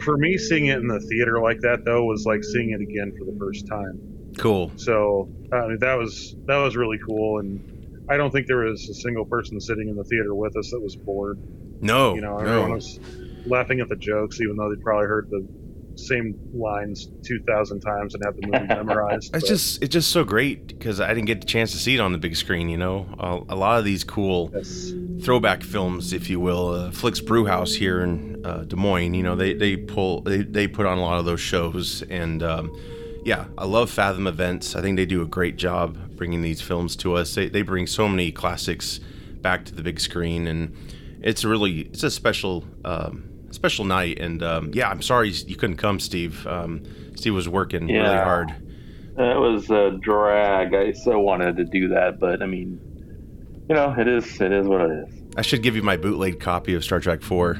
for me, seeing it in the theater like that though was like seeing it again for the first time. cool. So I mean, that was that was really cool, and I don't think there was a single person sitting in the theater with us that was bored. No, You know, everyone no, was laughing at the jokes, even though they probably heard the same lines two thousand times and had the movie [laughs] memorized. it's but- just it's just so great because I didn't get the chance to see it on the big screen. You know, a, a lot of these cool yes. throwback films, if you will. Uh, Flix Brewhouse here in uh, Des Moines, you know, they they pull they, they put on a lot of those shows, and um, yeah, I love Fathom Events. I think they do a great job bringing these films to us. They they bring so many classics back to the big screen, and it's really it's a special. Um, Special night, and um, yeah, I'm sorry you couldn't come, Steve. Um, Steve was working really hard. It was a drag. I so wanted to do that, but I mean, you know, it is it is what it is. I should give you my bootleg copy of Star Trek 4.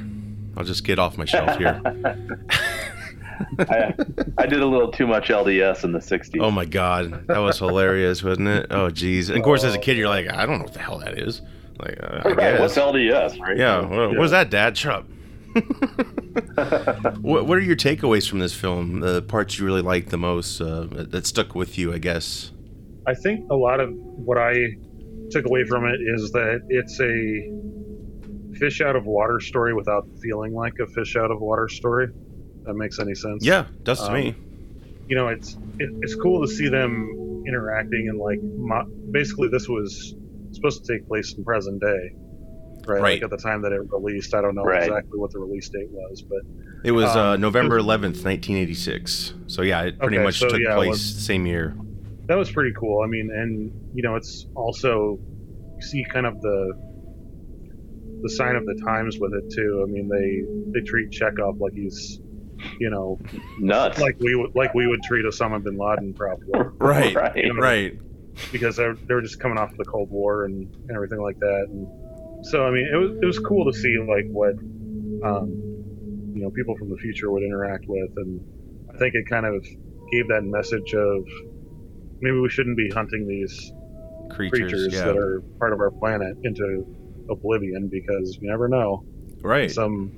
I'll just get off my shelf here. [laughs] I, I did a little too much LDS in the '60s. Oh my god, that was hilarious, wasn't it? Oh jeez. And of course, as a kid, you're like, I don't know what the hell that is. Like, uh, I right, what's. LDS, right? Yeah. What, Yeah. What's that, Dad? Shut up. [laughs] what What are your takeaways from this film? The parts you really liked the most uh, that stuck with you, I guess. I think a lot of what I took away from it is that it's a fish out of water story without feeling like a fish out of water story. That makes any sense? Yeah, does to Um, me. you know, it's it, it's cool to see them interacting and like mo- basically this was supposed to take place in present day, right? Right. Like at the time that it released, I don't know Right. exactly what the release date was, but It was uh, um, November 11th, 1986. So yeah, it pretty Okay, much so took yeah, place was- same year. that was pretty cool. I mean, and you know, it's also you see kind of the the sign of the times with it too. I mean, they they treat Chekhov like he's you know Nuts. like we would like we would treat Osama bin Laden probably [laughs] [laughs] Right. right. Right. because they're they were just coming off of the Cold War and, and everything like that. And so I mean, it was it was cool to see like what um, you know people from the future would interact with, and I think it kind of gave that message of maybe we shouldn't be hunting these Creatures. creatures yeah. that are part of our planet into oblivion because you never know right. some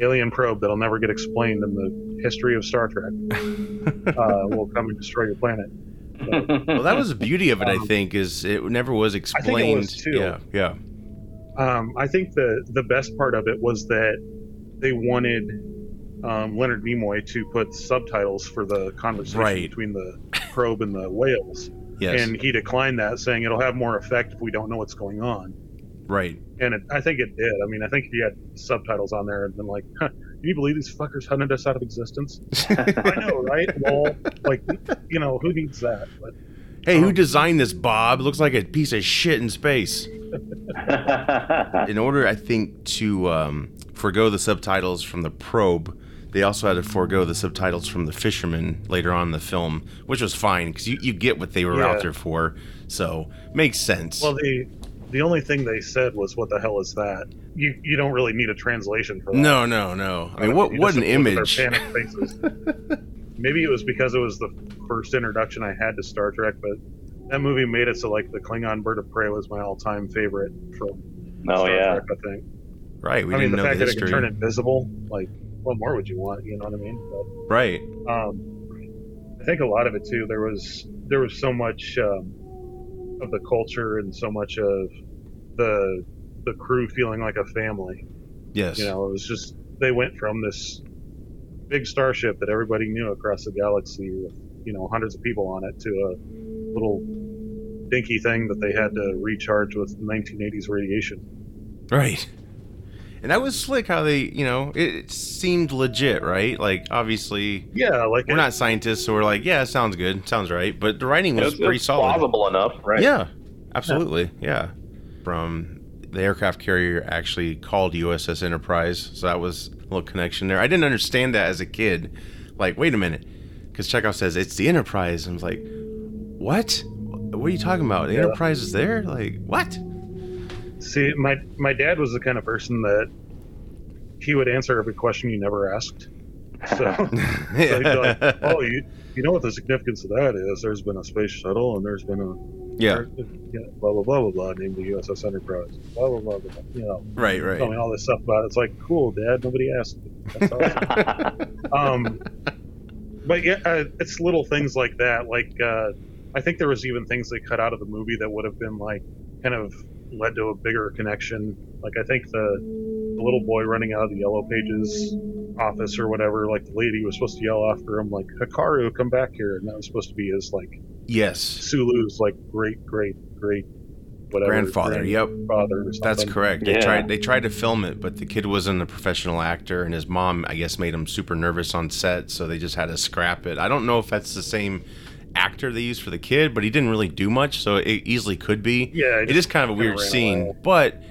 alien probe that'll never get explained in the history of Star Trek [laughs] uh, will come and destroy your planet. well, that was the beauty of it. I Um, think is it never was think it explained. was, too. Yeah. Yeah. Um, I think the the best part of it was that they wanted um, Leonard Nimoy to put subtitles for the conversation Right. between the probe and the whales, Yes. and he declined that, saying it'll have more effect if we don't know what's going on. Right. And it, I think it did. I mean, I think if you had subtitles on there and been like, huh, "Can you believe these fuckers hunted us out of existence?" [laughs] I know, right? Well, like, you know, who needs that? But Hey, who Um, designed this, Bob? It looks like a piece of shit in space. [laughs] In order, I think, to um, forego the subtitles from the probe, they also had to forego the subtitles from the fisherman later on in the film, which was fine because you, you get what they were out there for. So, makes sense. well, the the only thing they said was, "What the hell is that?" You you don't really need a translation for that. no, no, no. I mean, what, You what an look at their image. panicked faces. [laughs] Maybe it was because it was the first introduction I had to Star Trek, but that movie made it so like the Klingon Bird of Prey was my all-time favorite from oh Star yeah. Trek. I think. Right. We I mean, didn't the know fact the that it can history. turn invisible, like, what more would you want? You know what I mean? Right. Um, I think a lot of it too. There was there was so much um, of the culture and so much of the the crew feeling like a family. Yes. You know, it was just they went from this big starship that everybody knew across the galaxy with you know hundreds of people on it to a little dinky thing that they had to recharge with 1980s radiation. Right. And that was slick how they, you know, it, it seemed legit, right? Like, obviously, Yeah, like we're it- not scientists, so we're like, yeah, it sounds good, sounds right. But the writing was It's, pretty it's solid. plausible enough, right? Yeah, absolutely. Yeah. From the aircraft carrier actually called USS Enterprise, so that was a little connection there. I didn't understand that as a kid. Like, wait a minute, because Chekhov says it's the Enterprise. I was like, what? What are you talking about? The Yeah. Enterprise is there? Like, what? See, my my dad was the kind of person that he would answer every question you never asked. So, [laughs] so he'd be like, "Oh, you you know what the significance of that is? There's been a space shuttle, and there's been a yeah, yeah, blah blah blah blah blah named the USS Enterprise. Blah blah blah blah. blah. You know, right, right. tell me all this stuff about it. It's like, cool, Dad. Nobody asked. That's awesome. [laughs] um, but yeah, uh, it's little things like that. Like, uh, I think there was even things they cut out of the movie that would have been like kind of led to a bigger connection. Like, I think the, the little boy running out of the Yellow Pages office or whatever, like the lady was supposed to yell after him, like, Hikaru, come back here. And that was supposed to be his, like, Yes, Sulu's, like, great, great, great, whatever. grandfather. Yep. Grandfather or That's something. correct. They tried they tried to film it, but the kid wasn't a professional actor and his mom I guess made him super nervous on set, so they just had to scrap it. I don't know if that's the same actor they used for the kid, but he didn't really do much, so it easily could be. Yeah, It is kind of a kinda weird ran scene, away. but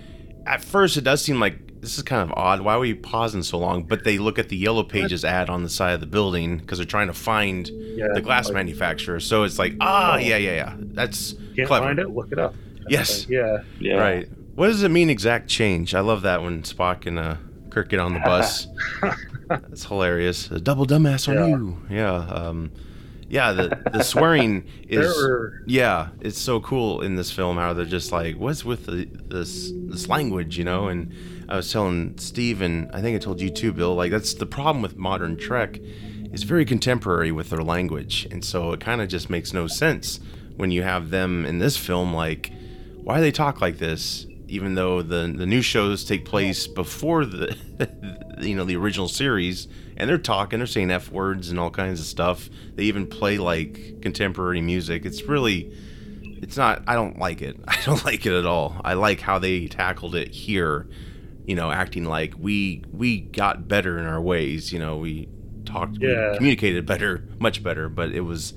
at first it does seem like this is kind of odd. Why were you pausing so long? But they look at the Yellow Pages ad on the side of the building because they're trying to find Yeah, the glass like, manufacturer. So it's like, ah, yeah, yeah, yeah. That's Can't clever. find it? Look it up. Yes. Yeah. yeah. Right. What does it mean exact change? I love that when Spock and uh, Kirk get on the bus. [laughs] That's hilarious. A double dumbass on Yeah. you. Yeah. Um, yeah. The the swearing [laughs] is Yeah, it's so cool in this film how they're just like, what's with the, this this language, you know? And I was telling Steve, and I think I told you too, Bill. Like that's the problem with modern Trek, is very contemporary with their language, and so it kind of just makes no sense when you have them in this film. Like, why do they talk like this? Even though the the new shows take place before the [laughs] you know the original series, and they're talking, they're saying f words and all kinds of stuff. They even play like contemporary music. It's really it's not i don't like it [laughs] i don't like it at all i like how they tackled it here you know acting like we we got better in our ways you know we talked Yeah. we communicated better much better but it was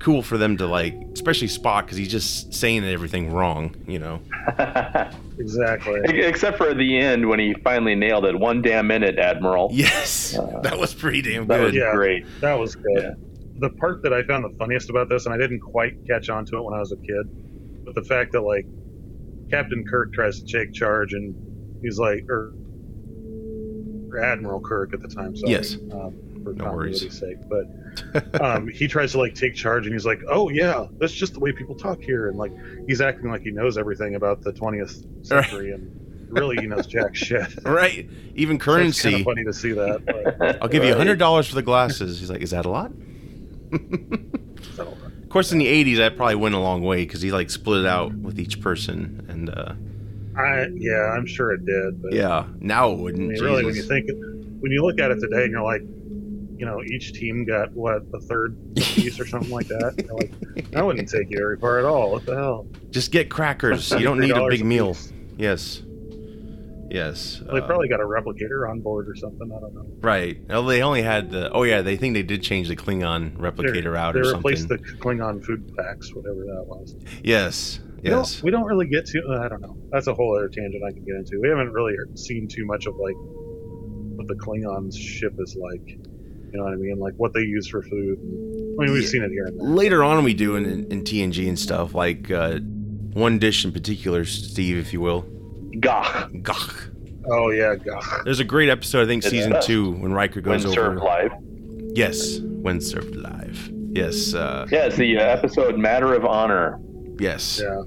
cool for them to like especially spock because he's just saying everything wrong you know [laughs] exactly. Except for the end when he finally nailed it. One damn minute, Admiral. yes [laughs] that was pretty damn good. That good was Yeah. great. That was good. Yeah. The part that I found the funniest about this, and I didn't quite catch on to it when I was a kid, but the fact that like Captain Kirk tries to take charge and he's like, or, or Admiral Kirk at the time. Sorry, Yes. Um, for No continuity's sake, but [laughs] um, he tries to like take charge and he's like, "Oh yeah, that's just the way people talk here," and like he's acting like he knows everything about the 20th century, and really he knows jack [laughs] shit. right even So it's kind currency of funny to see that. But, [laughs] i'll give you a hundred dollars for the glasses he's like is that a lot so, Of course, in the '80s, that probably went a long way because he like split it out with each person, and uh, I yeah, I'm sure it did. But yeah, now it wouldn't. mean, really, when you think, when you look at it today, and you're like, you know, each team got what a third piece or something like that. Like, that wouldn't take you very far at all. What the hell? Just get crackers. You don't need a big [laughs] meal. Yes. Yes. They uh, probably got a replicator on board or something. I don't know. Right. Well, they only had the. Oh yeah, they think they did change the Klingon replicator They're- out they or replaced the Klingon food packs, whatever that was. Yes. We don't- Yes. We don't really get to. uh, I don't know. That's a whole other tangent I can get into. We haven't really seen too much of like what the Klingons ship is like. You know what I mean? Like what they use for food. I mean, we've Yeah. seen it here and there. Later on, we do in, in TNG and stuff like uh, one dish in particular, Steve, if you will. Gah. Gagh. Oh yeah, God. There's a great episode, I think, It's season best. two, when Riker goes When goes served over. live. Yes, when served live. Yes. Uh, Yeah, it's the uh, episode Matter of Honor. yes. Yeah.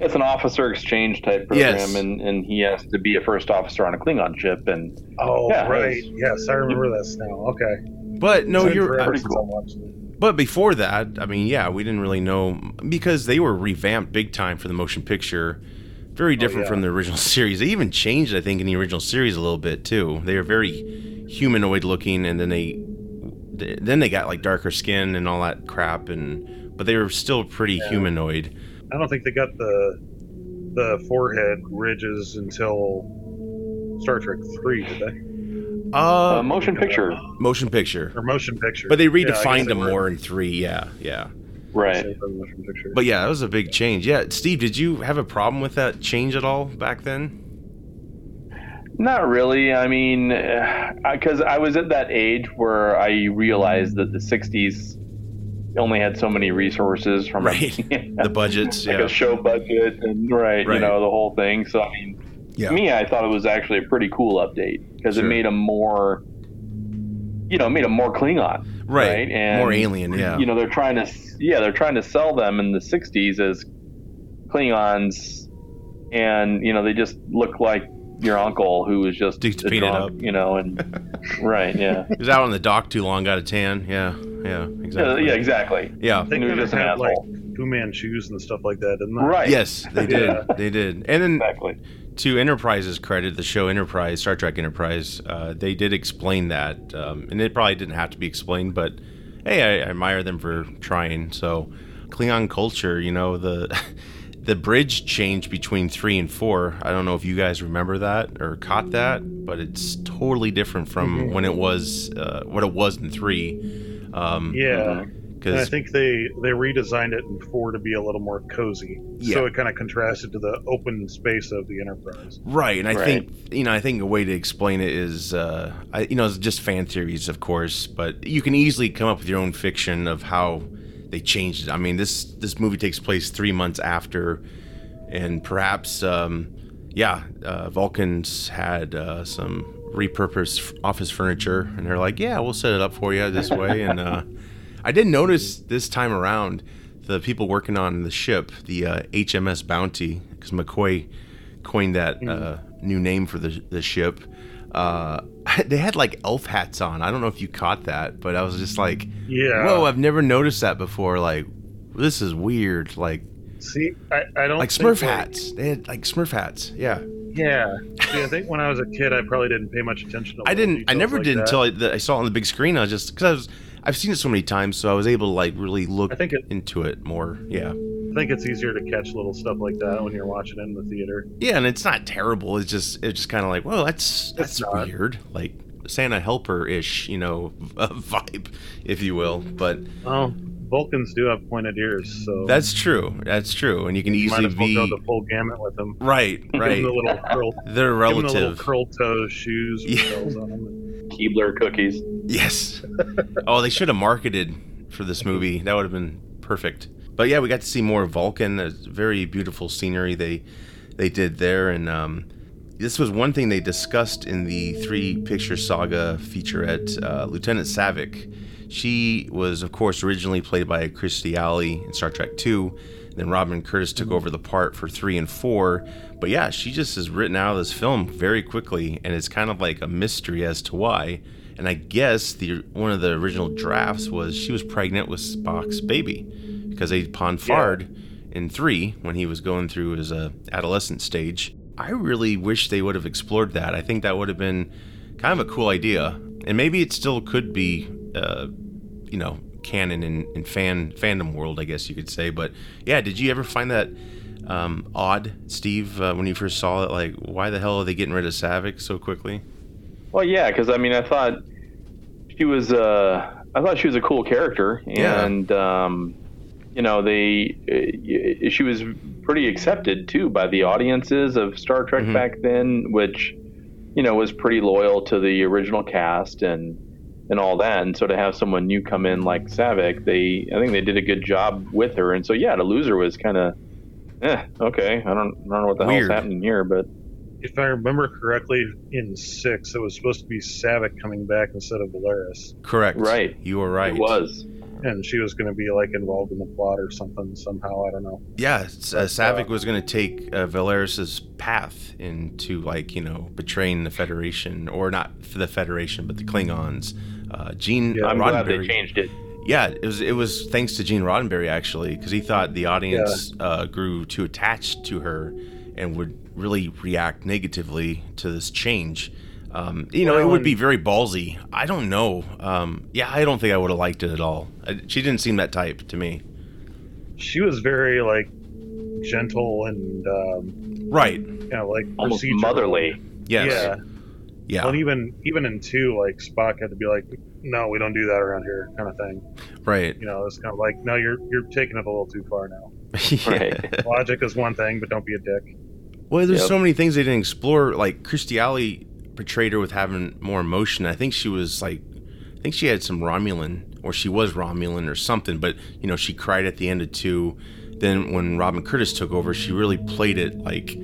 It's an officer exchange type program, Yes. and, and he has to be a first officer on a Klingon ship. And Oh Yeah, right. Yes, I remember this now. Okay. But no, It's you're. pretty cool. I it. But before that, I mean, yeah, we didn't really know because they were revamped big time for the motion picture. Very oh, different yeah. from the original [laughs] series. They even changed, I think, in the original series a little bit too. They were very humanoid looking, and then they then they got like darker skin and all that crap, and but they were still pretty Yeah. humanoid. I don't think they got the the forehead ridges until Star Trek Three, did they? Uh, uh, motion picture, motion picture, Or motion picture? but they Yeah, I guess redefined they them more in three. Yeah, yeah. right? Say for the motion picture. But yeah, that was a big change. Yeah, Steve, did you have a problem with that change at all back then? Not really. I mean, because I was at that age where I realized that the '60s only had so many resources from Right. [laughs] The budgets, like yeah. a show budget, and right, Right. you know, the whole thing. So I mean, Yeah. to me, I thought it was actually a pretty cool update because Sure. it made them more, you know, made them more Klingon, Right. And More alien, yeah. You know, they're trying to, yeah, they're trying to sell them in the '60s as Klingons, and you know, they just look like your uncle who was just Just a painted drunk, up. you know, and [laughs] right, yeah, He was out on the dock too long, got a tan. Yeah, yeah, yeah, exactly. yeah, exactly. Yeah. they he was just an had like asshole. Fu Manchus and stuff like that, didn't they? Right. Yes, they did. Yeah. They did. And then Exactly. to Enterprise's credit, the show Enterprise, Star Trek Enterprise, uh, they did explain that, um, and it probably didn't have to be explained, but hey, I, I admire them for trying. So, Klingon culture, you know, the [laughs] the bridge changed between three and four. I don't know if you guys remember that or caught that, but it's totally different from Mm-hmm. when it was uh, what it was in three. Um, Yeah. because I think they they redesigned it in four to be a little more cozy, Yeah. so it kind of contrasted to the open space of the Enterprise. Right, and I Right. think you know, I think a way to explain it is, uh, I, you know, it's just fan theories, of course, but you can easily come up with your own fiction of how they changed it. I mean, this this movie takes place three months after, and perhaps, um, yeah, uh, Vulcans had uh, some repurposed office furniture, and they're like, yeah, we'll set it up for you this way, [laughs] and uh, I did notice this time around the people working on the ship, the uh, HMS Bounty, because McCoy coined that uh, new name for the, the ship. Uh, [laughs] they had like elf hats on. I don't know if you caught that, but I was just like, Yeah. "Whoa, I've never noticed that before." Like, this is weird. Like, See, I, I don't like Smurf hats. They had like Smurf hats. Yeah, Yeah. See, I think when I was a kid, I probably didn't pay much attention. to I didn't. I never like did that. until I, that I saw it on the big screen. I was just because I was. I've seen it so many times, so I was able to like really look I think it, into it more. Yeah. I think it's easier to catch little stuff like that when you're watching it in the theater. Yeah, and it's not terrible. It's just it's just kind of like, well, that's that's weird, like Santa helper ish, you know, [laughs] vibe, if you will. But Well, Vulcans do have pointed ears, so that's true. That's true, and you can you might easily as well be go the full gamut with them. right, Give right. them the little curl, [laughs] They're give them the little relative. curl toe shoes with Yeah. bells on them. Keebler cookies. Yes. [laughs] oh, they should have marketed for this movie. That would have been perfect. But yeah, we got to see more Vulcan. There's very beautiful scenery they they did there, and um, this was one thing they discussed in the three picture saga featurette. Uh, Lieutenant Saavik, she was of course originally played by Kirstie Alley in Star Trek Two. Then Robin Curtis took over the part for three and four. But yeah, she just is written out of this film very quickly, and it's kind of like a mystery as to why. And I guess the one of the original drafts was she was pregnant with Spock's baby because they ponfarred in three when he was going through his uh, adolescent stage. I really wish they would have explored that. I think that would have been kind of a cool idea, and maybe it still could be, uh, you know, canon in, in fan fandom world, I guess you could say. But yeah, did you ever find that um, odd, Steve, uh, when you first saw it? Like, why the hell are they getting rid of Saavik so quickly? Well, yeah, because I mean, I thought she was. Uh, I thought she was a cool character, Yeah. and um, you know, they. Uh, she was pretty accepted too by the audiences of Star Trek Mhm. back then, which you know was pretty loyal to the original cast and and all that. And so to have someone new come in like Saavik, they I think they did a good job with her. And so yeah, to lose her was kind of. Eh, okay. I don't, I don't know what the Weird. hell's happening here, but If I remember correctly, in six, it was supposed to be Saavik coming back instead of Valeris, Correct. Right. You were right. it was. And she was going to be like involved in the plot or something somehow. I don't know. Yeah, uh, Saavik was going to take uh, Valeris's path into like you know betraying the Federation, or not for the Federation, but the Klingons. Uh, Gene Yeah, I'm glad they Roddenberry. changed it. Yeah, it was it was thanks to Gene Roddenberry actually, because he thought the audience uh, grew too attached to her and would really react negatively to this change. Um, you know, it would be very ballsy. I don't know. Um, yeah, I don't think I would have liked it at all. I, she didn't seem that type to me. She was very like gentle and um, Right. you know like Almost procedural. motherly. Yes. Yeah. Yeah. Well, even even in two, like Spock had to be like, "No, we don't do that around here," kind of thing. Right. You know, it's kind of like, "No, you're you're taking it a little too far now." [laughs] Yeah. Right. Logic is one thing, but don't be a dick. Well, there's Yep. so many things they didn't explore. Like Kirstie Alley portrayed her with having more emotion. I think she was like, I think she had some Romulan, or she was Romulan or something. But you know, she cried at the end of two. Then when Robin Curtis took over, she really played it like,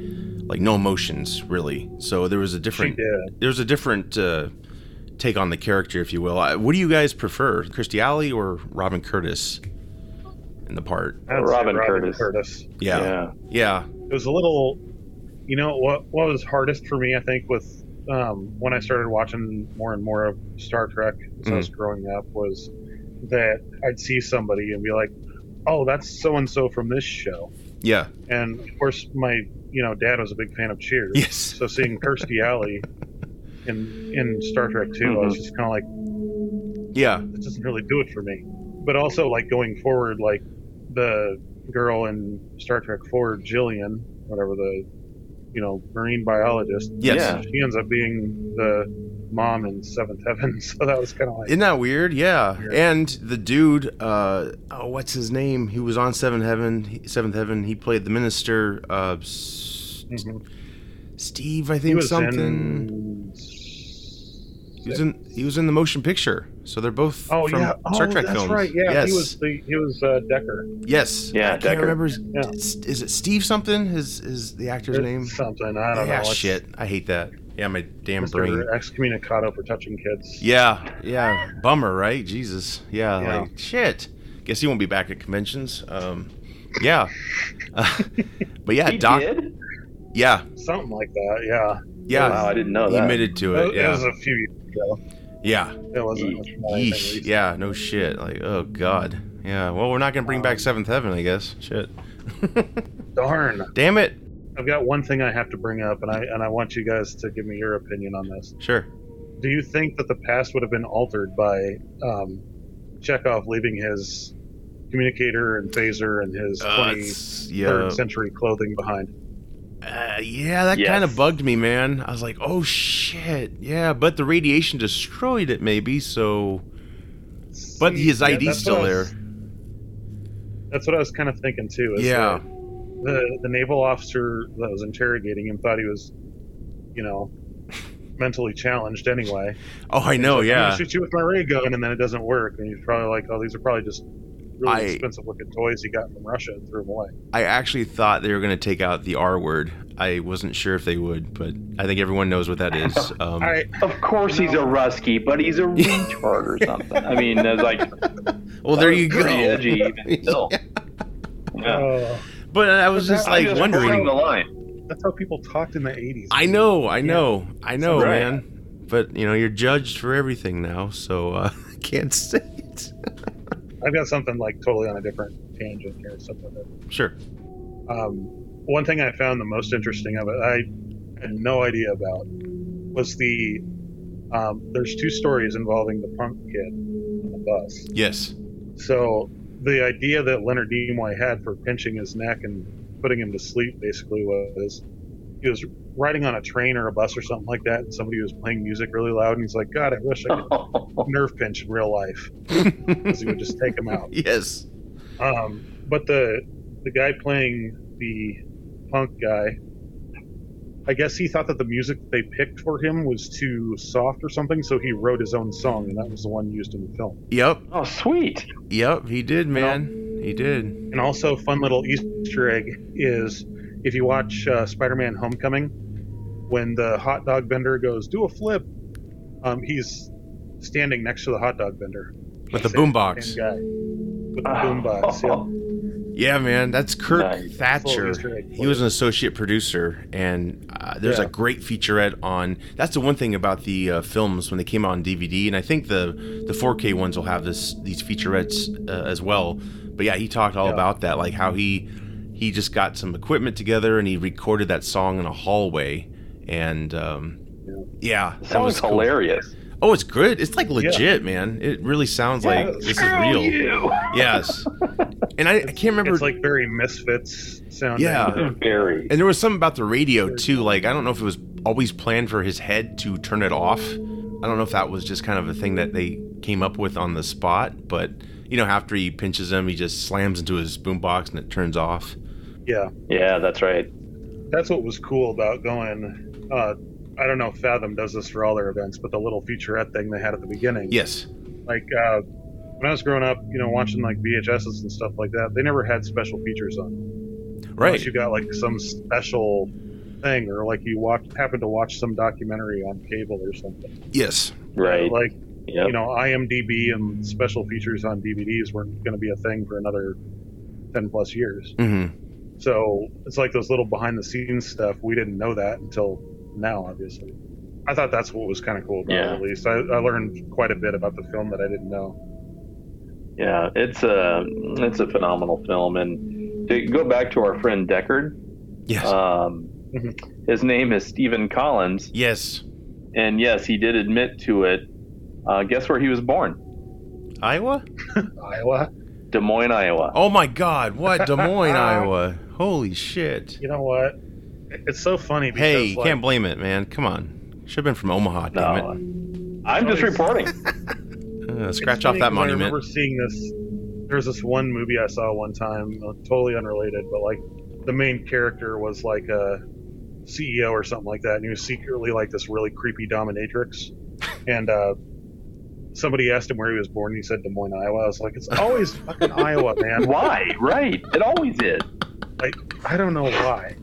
like no emotions really. So there was a different, there was a different uh, take on the character, if you will. I, what do you guys prefer, Kirstie Alley or Robin Curtis in the part? I'd Robin Curtis. Curtis. Yeah, Yeah. yeah, It was a little, you know, what what was hardest for me, I think, with um, when I started watching more and more of Star Trek as I was Mm. growing up, was that I'd see somebody and be like, "Oh, that's so and so from this show," yeah. and of course, my you know dad was a big fan of Cheers. Yes. So seeing Kirstie Alley in in Star Trek 2, I was just kind of like, Yeah, it doesn't really do it for me. But also, like going forward, like the girl in Star Trek Four, Gillian, whatever the you know marine biologist. yes. Yeah. She ends up being the mom in Seventh Heaven, [laughs] so that was kind of like Isn't that weird? Yeah. Yeah. And the dude, uh, oh, what's his name? He was on Seventh Heaven. Seventh Heaven. He played the minister. Uh, S- Mhm. Steve, I he think was something. in. He was in. He was in the motion picture. So they're both Oh from yeah, Star oh, Trek that's films. right. Yeah, yes. he was the he was uh, Decker. Yes. Yeah, I can't remember. His, Yeah. Is it Steve something? Is is the actor's It's name? Something I don't yeah. know. It's Shit. I hate that. Yeah. My damn brain. Excommunicado for touching kids. Yeah, yeah. Bummer, right? Jesus. Yeah, Yeah. like shit. Guess he won't be back at conventions. Um, yeah. Uh, [laughs] but yeah, he Doc. did? Yeah, Something like that. Yeah. yeah. Wow, I didn't know he that. admitted to It, it. it was a few years ago. yeah. It wasn't Yeesh. Yeah. No shit. Like, oh god. Yeah. Well, we're not gonna bring back Seventh Heaven, I guess. Shit. [laughs] Darn. Damn it. I've got one thing I have to bring up, and I and I want you guys to give me your opinion on this. Sure. Do you think that the past would have been altered by um, Chekhov leaving his communicator and phaser and his Uh, 23rd yeah. century clothing behind? Uh, yeah, that Yes. kind of bugged me, man. I was like, oh shit. Yeah, but the radiation destroyed it, maybe. So, but his yeah, ID's that's still what I there. That's what I was kind of thinking too. Is Yeah. The the naval officer that was interrogating him thought he was, you know, mentally challenged anyway. Oh, I know. He's like, I'm Yeah. gonna shoot you with my ray gun, and then it doesn't work. And he's probably like, "Oh, these are probably just really I- expensive looking toys he got from Russia and threw them away." I actually thought they were going to take out the R word. I wasn't sure if they would, but I think everyone knows what that [laughs] is. Um, I Of course he's a Rusky, but he's a [laughs] retard or something. I mean, it's like [laughs] well, there you go. edgy even still. Yeah. uh, But I was just I'm like just wondering. the line. that's how people talked in the '80s. I know, I know, I know, Right. man. But you know, you're judged for everything now, so uh, I can't say it. I've got something like totally on a different tangent here. Something that Sure. Um, one thing I found the most interesting of it, I had no idea about, was the. Um, there's two stories involving the punk kid on the bus. Yes. So the idea that Leonard Nimoy had for pinching his neck and putting him to sleep basically was he was riding on a train or a bus or something like that, and somebody was playing music really loud, and he's like, "God, I wish I could [laughs] nerve pinch in real life," because he would just take him out. [laughs] yes. Um, but the the guy playing the punk guy, I guess he thought that the music they picked for him was too soft or something, so he wrote his own song, and that was the one used in the film. Yep. oh, sweet. Yep. He did, man. He did. And also, fun little Easter egg is if you watch uh, Spider-Man: Homecoming, when the hot dog vendor goes do a flip, um, he's standing next to the hot dog vendor With the Same- boombox. with the boombox. Yeah. [laughs] Yeah, man, that's Kirk Nice. Thatcher. Easter He was an associate producer, and uh, there's Yeah. a great featurette on. That's the one thing about the uh, films when they came out on DVD, and I think the the 4K ones will have this these featurettes uh, as well. But yeah, he talked all Yeah. about that, like how he he just got some equipment together and he recorded that song in a hallway, and um, yeah, that Sounds was cool. hilarious. Oh, it's good. It's like legit, man. It really sounds like this is real. You. Yes, and I, I can't remember. It's like very Misfits sounding. Yeah. Very. And there was something about the radio too. Like I don't know if it was always planned for his head to turn it off. I don't know if that was just kind of a thing that they came up with on the spot. But you know, after he pinches him, he just slams into his boombox and it turns off. yeah. Yeah, that's right. That's what was cool about going. Uh, I don't know if Fathom does this for all their events, but the little featurette thing they had at the beginning. Yes. Like uh, when I was growing up, you know, watching like VHSs and stuff like that, they never had special features on. Right. Unless you got like some special thing, or like you watch happened to watch some documentary on cable or something. Yes. Right. Like Yep. you know, IMDb and special features on DVDs weren't going to be a thing for another ten plus years. hmm So it's like those little behind the scenes stuff. We didn't know that until now, obviously. I thought that's what was kind of cool about Yeah. it, at least. I, I learned quite a bit about the film that I didn't know. Yeah, it's a it's a phenomenal film, and to go back to our friend Deckard, Yes. um, Mhm. his name is Stephen Collins, yes. and yes, he did admit to it. Uh, guess where he was born? Iowa. [laughs] Iowa? Des Moines, Iowa. Oh my God! What Des Moines, [laughs] Iowa? Holy shit! You know what? It's so funny because Hey, like, can't blame it, man. Come on. Should have been from Omaha. Damn no, it. I'm just reporting. [laughs] Uh, scratch off that that 'cause I remember seeing this. There's this one movie I saw one time, uh, totally unrelated, but like the main character was like a CEO or something like that, and he was secretly like this really creepy dominatrix. [laughs] And uh, somebody asked him where he was born. And he said Des Moines, Iowa. I was like, it's always fucking Iowa, man. [laughs] Why? Right? It always is. Like, I don't know why.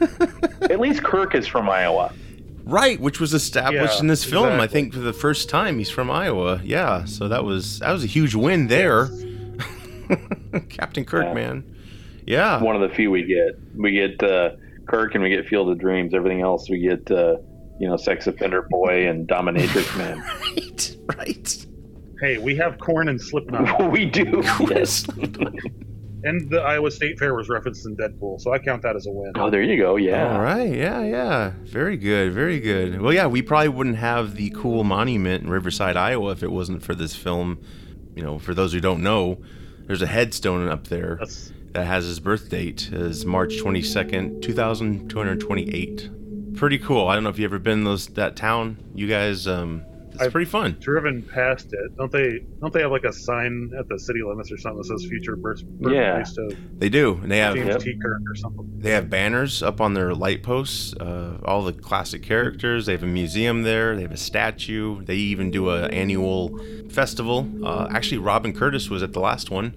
[laughs] At least Kirk is from Iowa. Right, which was established Yeah, in this film. I think for the first time he's from Iowa. Yeah, so that was that was a huge win there. [laughs] Captain Kirk, Yeah. man. Yeah. One of the few we get. We get uh, Kirk and we get Field of Dreams. Everything else we get, uh, you know, Sex Offender Boy and Dominatrix [laughs] Man. Right, right. Hey, we have corn and Slipknot, we do. Yes. And the Iowa State Fair was referenced in Deadpool, so I count that as a win. Oh, there you go. Yeah. All right. Yeah, yeah. Very good. Very good. Well, yeah, we probably wouldn't have the cool monument in Riverside, Iowa if it wasn't for this film. You know, for those who don't know, there's a headstone up there That's that has his birth date as March 22nd, 2228. Pretty cool. I don't know if you ever been those that town. You guys um it's I've- pretty fun. driven past it. Don't they? Don't they have like a sign at the city limits or something that says "Future Birth Yeah. They do. And they have James Yep. T. Kirk" or something? They have banners up on their light posts, uh, all the classic characters. They have a museum there. They have a statue. They even do an annual festival. Uh, actually, Robin Curtis was at the last one.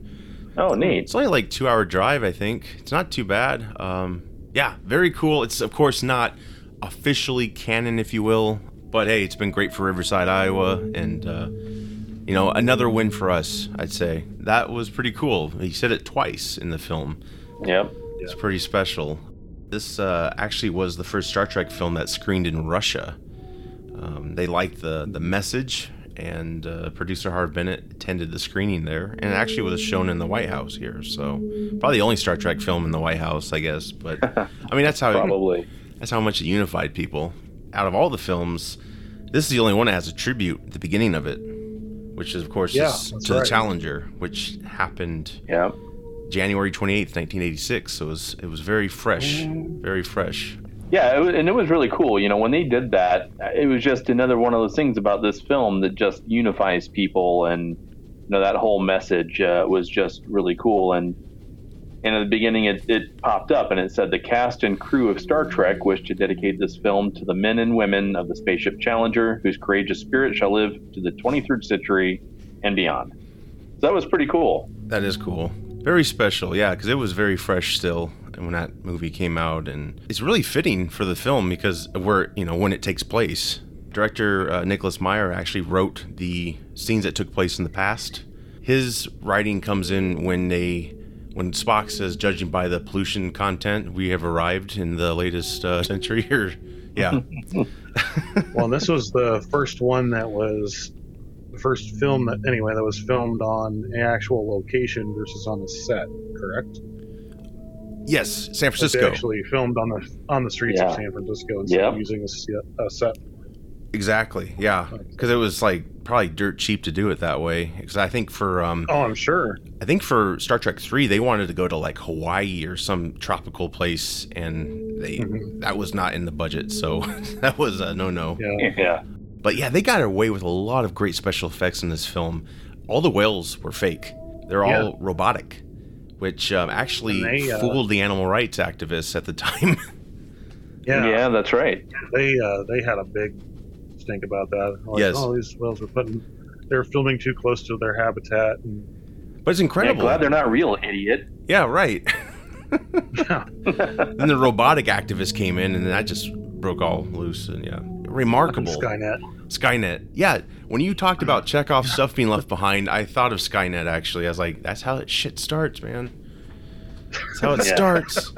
Oh, neat. It's only like two hour drive, I think. It's not too bad. Um, yeah, very cool. It's of course not officially canon, if you will, but hey, it's been great for Riverside, Iowa, and uh, you know another win for us. I'd say that was pretty cool. He said it twice in the film. Yep. It's pretty special. This uh, actually was the first Star Trek film that screened in Russia. Um, they liked the the message, and uh, producer Harve Bennett attended the screening there, and it actually was shown in the White House here. So probably the only Star Trek film in the White House, I guess. But [laughs] I mean, that's how Probably. that's how much it unified people. Out of all the films, this is the only one that has a tribute at the beginning of it, which is of course Yeah, is that's to the. Challenger, which happened Yep. January 28th, 1986. So it was it was very fresh, very fresh. Yeah, it was, and it was really cool. You know, when they did that, it was just another one of those things about this film that just unifies people, and you know that whole message uh, was just really cool. And and at the beginning, it, it popped up and it said the cast and crew of Star Trek wish to dedicate this film to the men and women of the spaceship Challenger, whose courageous spirit shall live to the 23rd century and beyond. So that was pretty cool. That is cool. Very special, yeah, because it was very fresh still when that movie came out, and it's really fitting for the film because where you know when it takes place. Director uh, Nicholas Meyer actually wrote the scenes that took place in the past. His writing comes in when they, when Spock says, "Judging by the pollution content, we have arrived in the latest uh, century." [laughs] Or, yeah, [laughs] Well, this was the first one that was the first film that anyway that was filmed on an actual location versus on a set. Correct? yes, San They Francisco. actually filmed on the on the streets Yeah. of San Francisco instead of using a, a set. Exactly, yeah, because it was like probably dirt cheap to do it that way. Because I think for um, Oh, I'm sure. I think for Star Trek three, they wanted to go to like Hawaii or some tropical place, and they Mhm. that was not in the budget, so [laughs] that was a no no. Yeah. Yeah. But yeah, they got away with a lot of great special effects in this film. All the whales were fake; they're all robotic, which um, actually they, uh, fooled the animal rights activists at the time. [laughs] Yeah. Yeah, that's right. They uh, they had a big stink about that. Like, Yes. Oh, these whales were putting. They're filming too close to their habitat. And, but it's incredible. Yeah, incredible. glad they're not real, idiot. yeah, right. [laughs] yeah. then the robotic activist came in, and that just broke all loose. And yeah, remarkable. Skynet. Skynet. Yeah, when you talked about Chekhov's stuff being left behind, I thought of Skynet actually. I was like, that's how that shit starts, man. That's how it [laughs] Yeah. starts.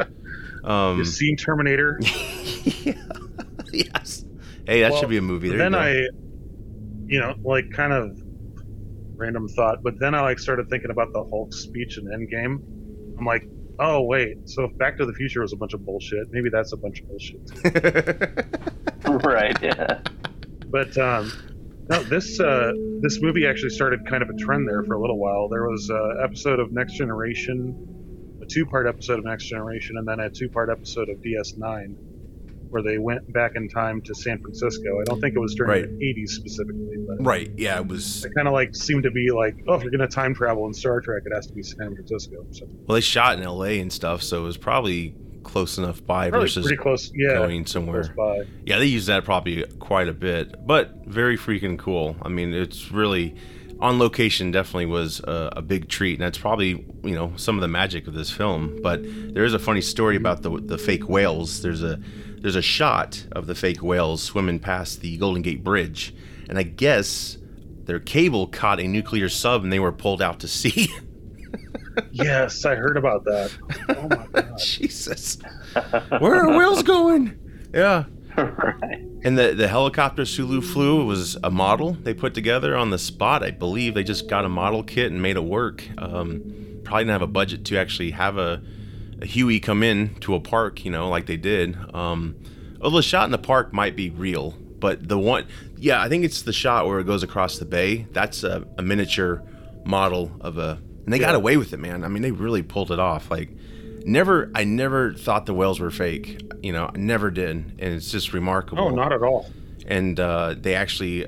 Um, You seen Terminator? [laughs] yes. Hey, that Well, should be a movie. There then you. I, you know, like kind of random thought, but then I like started thinking about the Hulk speech in Endgame. I'm like, oh wait, so if Back to the Future was a bunch of bullshit, maybe that's a bunch of bullshit. [laughs] right. Yeah. But um, no, this uh, this movie actually started kind of a trend there for a little while. There was an episode of Next Generation, a two-part episode of Next Generation, and then a two-part episode of DS9, where they went back in time to San Francisco. I don't think it was during Right. the 80s specifically, but right. Yeah, it was. it kind of like seemed to be like, oh, if you're gonna time travel in Star Trek, it has to be San Francisco. So Well, they shot in L.A. and stuff, so it was probably close enough by probably versus pretty close, yeah, going somewhere. Yeah, they use that probably quite a bit, but very freaking cool. I mean, it's really on location. Definitely was a, a big treat, and that's probably you know some of the magic of this film. But there is a funny story mm-hmm. about the the fake whales. There's a there's a shot of the fake whales swimming past the Golden Gate Bridge, and I guess their cable caught a nuclear sub, and they were pulled out to sea. [laughs] Yes, I heard about that. Oh my [laughs] god. Jesus, where are whales going? Yeah. [laughs] right. And the, the helicopter Sulu flew was a model they put together on the spot. I believe they just got a model kit and made it work. Um, probably didn't have a budget to actually have a, a Huey come in to a park, you know, like they did. Um, although the shot in the park might be real, but the one, yeah, I think it's the shot where it goes across the bay. That's a, a miniature model of a, and they got away with it, man. I mean, they really pulled it off. Like, never, I never thought the whales were fake. You know, I never did, and it's just remarkable Oh, not at all. and uh, they actually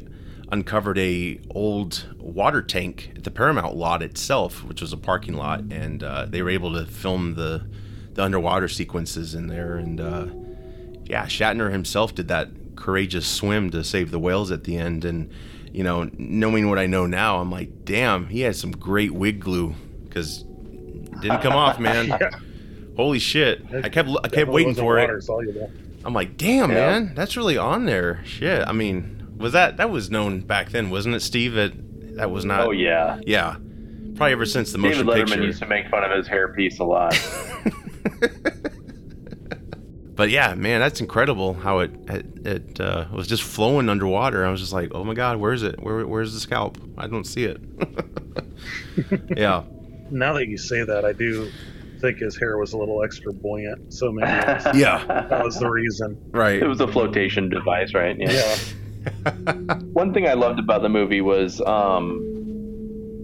uncovered a old water tank at the Paramount lot itself, which was a parking lot, and uh, they were able to film the the underwater sequences in there. And uh, yeah, Shatner himself did that courageous swim to save the whales at the end. And you know, knowing what I know now, I'm like, damn, he had some great wig glue because it didn't come off, man. [laughs] Yeah. Holy shit! I kept I kept waiting for it. I'm like, damn, Yeah. man, that's really on there. Shit. I mean, was that that was known back then, wasn't it, Steve? That that was not. Oh yeah. Yeah. Probably ever since the David motion Letterman picture. used to make fun of his hairpiece a lot. [laughs] [laughs] But yeah, man, that's incredible how it it, it uh, was just flowing underwater. I was just like, oh my god, where is it? Where where's the scalp? I don't see it. [laughs] yeah. Now that you say that, I do think his hair was a little extra buoyant. So maybe [laughs] Yeah. that was the reason. Right. It was a flotation device, right? Yeah. One thing I loved about the movie was, um,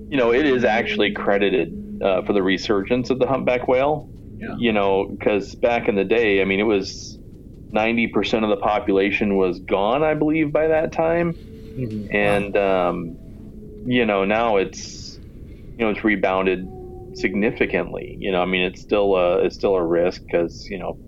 you know, it is actually credited uh, for the resurgence of the humpback whale. Yeah. You know, because back in the day, I mean, it was ninety percent of the population was gone, I believe, by that time, Mhm. and um, you know now it's you know it's rebounded significantly. You know, I mean, it's still a it's still a risk because you know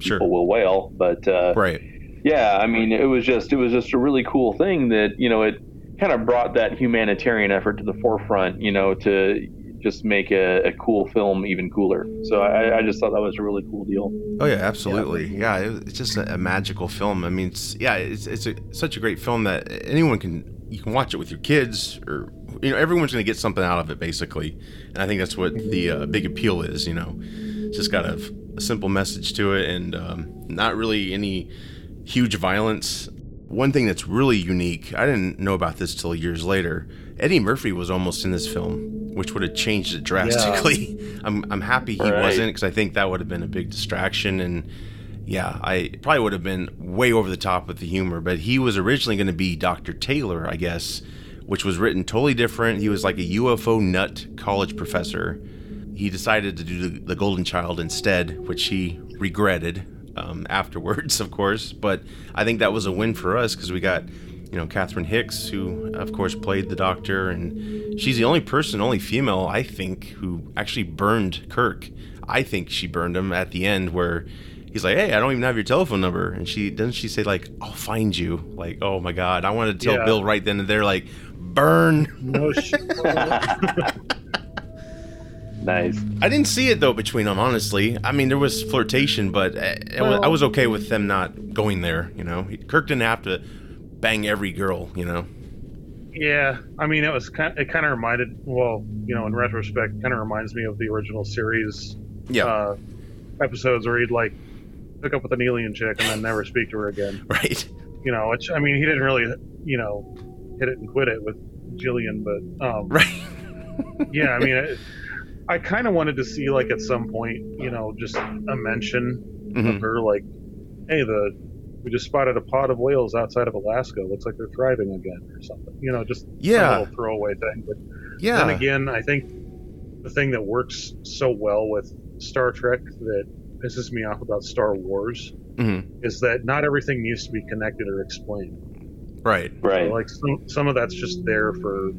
Sure. people will whale, but uh, Right. yeah, I mean, it was just it was just a really cool thing that you know it kind of brought that humanitarian effort to the forefront. You know, to just make a, a cool film even cooler. So I, I just thought that was a really cool deal. Oh yeah, absolutely. Yeah, it, it's just a, a magical film. I mean, it's yeah, it's it's a, such a great film that anyone can you can watch it with your kids or you know everyone's going to get something out of it basically. And I think that's what the uh, big appeal is. You know, it's just got a, a simple message to it and um, not really any huge violence. One thing that's really unique, I didn't know about this till years later. Eddie Murphy was almost in this film, which would have changed it drastically. [laughs] I'm, I'm happy he Right. wasn't because I think that would have been a big distraction. And yeah, I probably would have been way over the top with the humor. But he was originally going to be Dr. Taylor, I guess, which was written totally different. He was like a UFO nut college professor. He decided to do the, the Golden Child instead, which he regretted um, [laughs] afterwards, of course. But I think that was a win for us because we got, you know, Catherine Hicks, who of course played the Doctor, and she's the only person, only female, I think, who actually burned Kirk. I think she burned him at the end where he's like, "Hey, I don't even have your telephone number," and she doesn't she say like, "I'll find you." Like, oh my god, I wanted to tell Yeah. Bill right then and there, like, burn. No [laughs] shit. Nice. I didn't see it though between them, honestly. I mean, there was flirtation, but it was, I was okay with them not going there. You know, Kirk didn't have to bang every girl. You know, Yeah, I mean, it was kind. It kind of reminded. Well, you know, in retrospect, kind of reminds me of the original series yeah, uh, episodes where he'd like hook up with an alien chick and then never speak to her again. [laughs] right. You know, which I mean, he didn't really, you know, hit it and quit it with Gillian, but um, Right. [laughs] yeah, I mean, it, I kind of wanted to see like at some point, you know, just a mention Mhm. of her, like, hey, the we just spotted a pod of whales outside of Alaska. Looks like they're thriving again, or something. You know, just Yeah. a little throwaway thing. But Yeah. then again, I think the thing that works so well with Star Trek that pisses me off about Star Wars Mhm. is that not everything needs to be connected or explained. Right. Right. So, like some some of that's just there for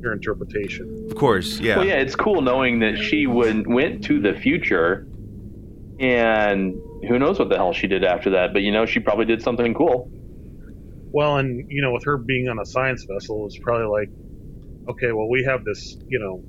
your interpretation. Of course. Yeah. Well, yeah, it's cool knowing that she went went to the future, and who knows what the hell she did after that. But you know, she probably did something cool. Well, and you know, with her being on a science vessel, it's probably like, okay, well, we have this, you know,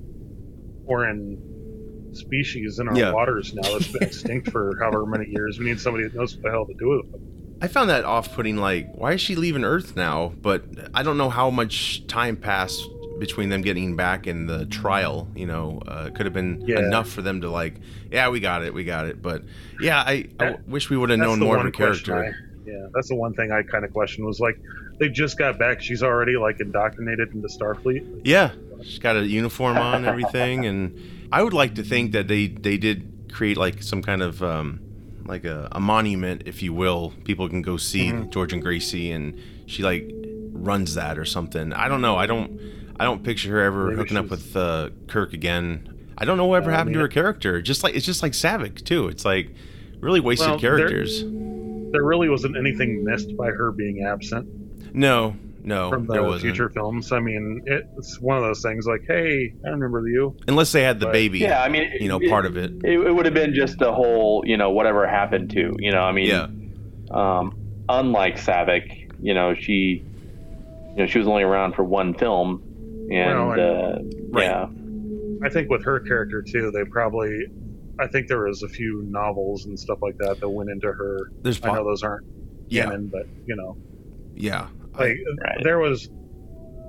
foreign species in our Yeah. waters now that's been extinct for however many years. We need somebody that knows what the hell to do with them. I found that off-putting. Like, why is she leaving Earth now? But I don't know how much time passed between them getting back and the trial. You know, uh, could have been Yeah. enough for them to like, yeah, we got it, we got it. But yeah, I, I wish we would have known more of her character. I- yeah, that's the one thing I kind of questioned was like, they just got back. She's already like indoctrinated into Starfleet. Yeah, she's got a uniform on, everything, and I would like to think that they they did create like some kind of um, like a, a monument, if you will. People can go see Mhm. George and Gracie, and she like runs that or something. I don't know. I don't I don't picture her ever Maybe hooking up with uh, Kirk again. I don't know what ever Uh, I happened to her character. Just like it's just like Saavik too. It's like really wasted Well, characters. There really wasn't anything missed by her being absent No, no, from there the wasn't. future films. I mean, it's one of those things like, hey, I remember you. Unless they had the But- baby, Yeah, I mean, you know, part of it. It, it would have been just the whole, you know, whatever happened to, you know, I mean, Yeah. um, unlike Saavik, you know, she, you know, she was only around for one film, and Well, uh, Right. yeah, I think with her character too, they probably. I think there was a few novels and stuff like that that went into her. There's I know those aren't yeah, canon, but you know, yeah. like Right. there was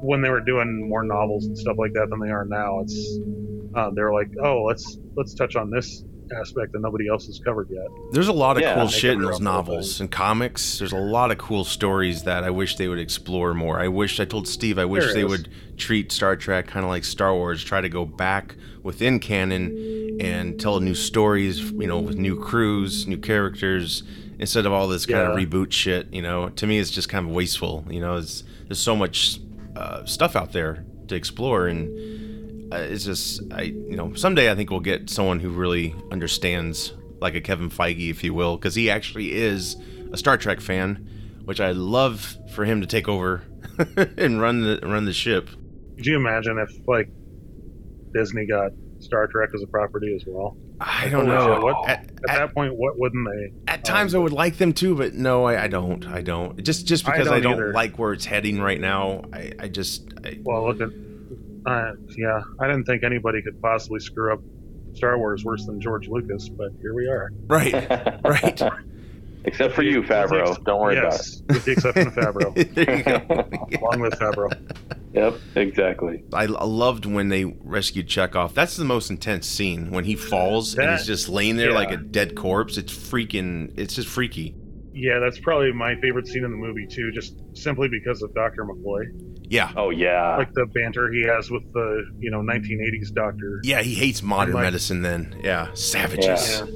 when they were doing more novels and stuff like that than they are now. It's uh, they're like, oh, let's let's touch on this aspect that nobody else has covered yet. There's a lot of Yeah. cool shit in those novels and comics. There's a lot of cool stories that I wish they would explore more. I wish I told Steve I wish they would treat Star Trek kind of like Star Wars, try to go back within canon and tell new stories, you know, with new crews, new characters instead of all this kind of reboot shit, you know. To me it's just kind of wasteful, you know. It's, there's so much uh, stuff out there to explore and it's just I you know someday I think we'll get someone who really understands like a Kevin Feige, if you will, because he actually is a Star Trek fan, which I love for him to take over [laughs] and run the run the ship. Could you imagine if like Disney got Star Trek as a property as well? I don't Holy know. shit, what- At, At, at- that point, what wouldn't they? at uh, times I would like them to, but no, I, I don't. I don't. Just just because I don't don't, like where it's heading right now. I, I just I, Well, look at. Uh, yeah, I didn't think anybody could possibly screw up Star Wars worse than George Lucas, but here we are. right [laughs] right. Except for you, Favreau. Don't worry yes, about it. with the exception of Favreau. [laughs] there you go. [laughs] Along with Favreau. Yep, exactly. I, I loved when they rescued Chekov. That's the most intense scene when he falls and he's just laying there yeah. like a dead corpse. It's freaking. It's just freaky. Yeah, that's probably my favorite scene in the movie too, just simply because of Doctor McCoy, Yeah, Oh yeah. like the banter he has with the you know 1980s Doctor. yeah. He hates modern like- medicine. Then yeah, savages. Yeah.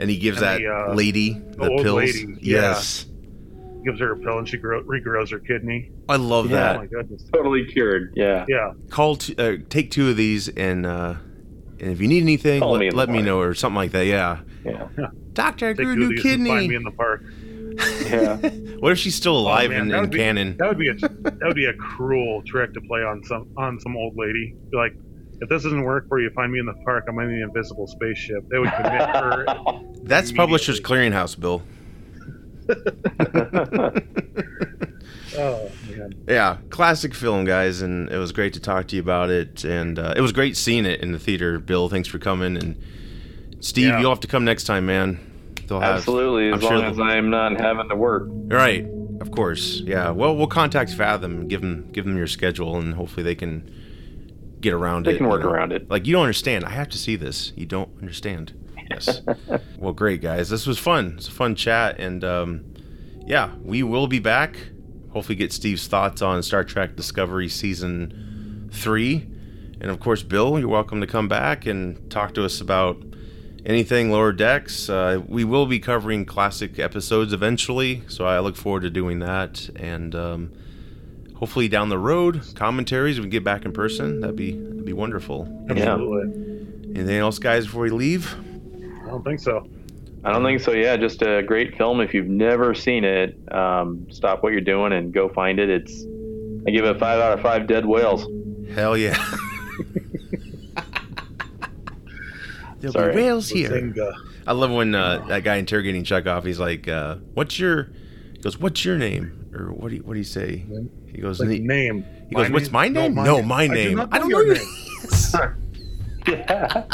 And he gives And that the, uh, lady the old pills. lady, yeah. yes, Gives her a pill and she grow, regrows her kidney. I love Yeah. Oh that. my goodness. totally cured. Yeah. Yeah, Call t- uh, take two of these and. uh and if you need anything, Call let, me let me know or something like that. Yeah, Yeah. doctor, I grew a new these and find me kidney. in the park. Yeah. [laughs] what if she's still alive man, in, that in be- canon? That would be a that would be a cruel trick to play on some on some old lady. Be like, if this doesn't work for you, find me in the park. I'm in the invisible spaceship. They would commit her. [laughs] That's Publishers Clearinghouse, Bill. [laughs] Oh man, Yeah, classic film, guys, and it was great to talk to you about it. And uh, it was great seeing it in the theater. Bill, thanks for coming. And Steve, Yeah. you'll have to come next time, man. They'll have, Absolutely, as I'm sure long they'll- as I'm not having to work. Right, of course. Yeah. Well, we'll contact Fathom, give them give them your schedule, and hopefully they can get around They it. They can work you know. around it. Like you don't understand. I have to see this. You don't understand. Yes. [laughs] well, great guys. This was fun. It's a fun chat, and um, yeah, we will be back. Hopefully, get Steve's thoughts on Star Trek Discovery season three, and of course, Bill, you're welcome to come back and talk to us about anything lower decks. Uh, we will be covering classic episodes eventually, so I look forward to doing that. And um, hopefully down the road, commentaries we can get back in person. That'd be that'd be wonderful. absolutely. Anything else, guys, before we leave? I don't think so. I don't think so. Yeah, just a great film. If you've never seen it, um, stop what you're doing and go find it. It's I give it a five out of five dead whales. Hell yeah. [laughs] There'll Sorry. be whales here. I love when uh, that guy interrogating Chekov. He's like, uh, "What's your?" He goes, "What's your name?" Or what do you, what do you say? He goes, Like he, name. he goes, "What's my name?" No, my name. do not I don't know your your name. [laughs] Yeah.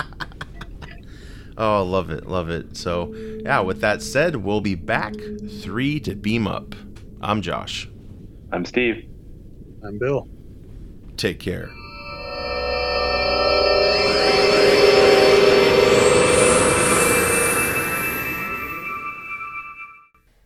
Oh, love it, love it. So, yeah, with that said, we'll be back three to beam up. I'm Josh. I'm Steve. I'm Bill. Take care.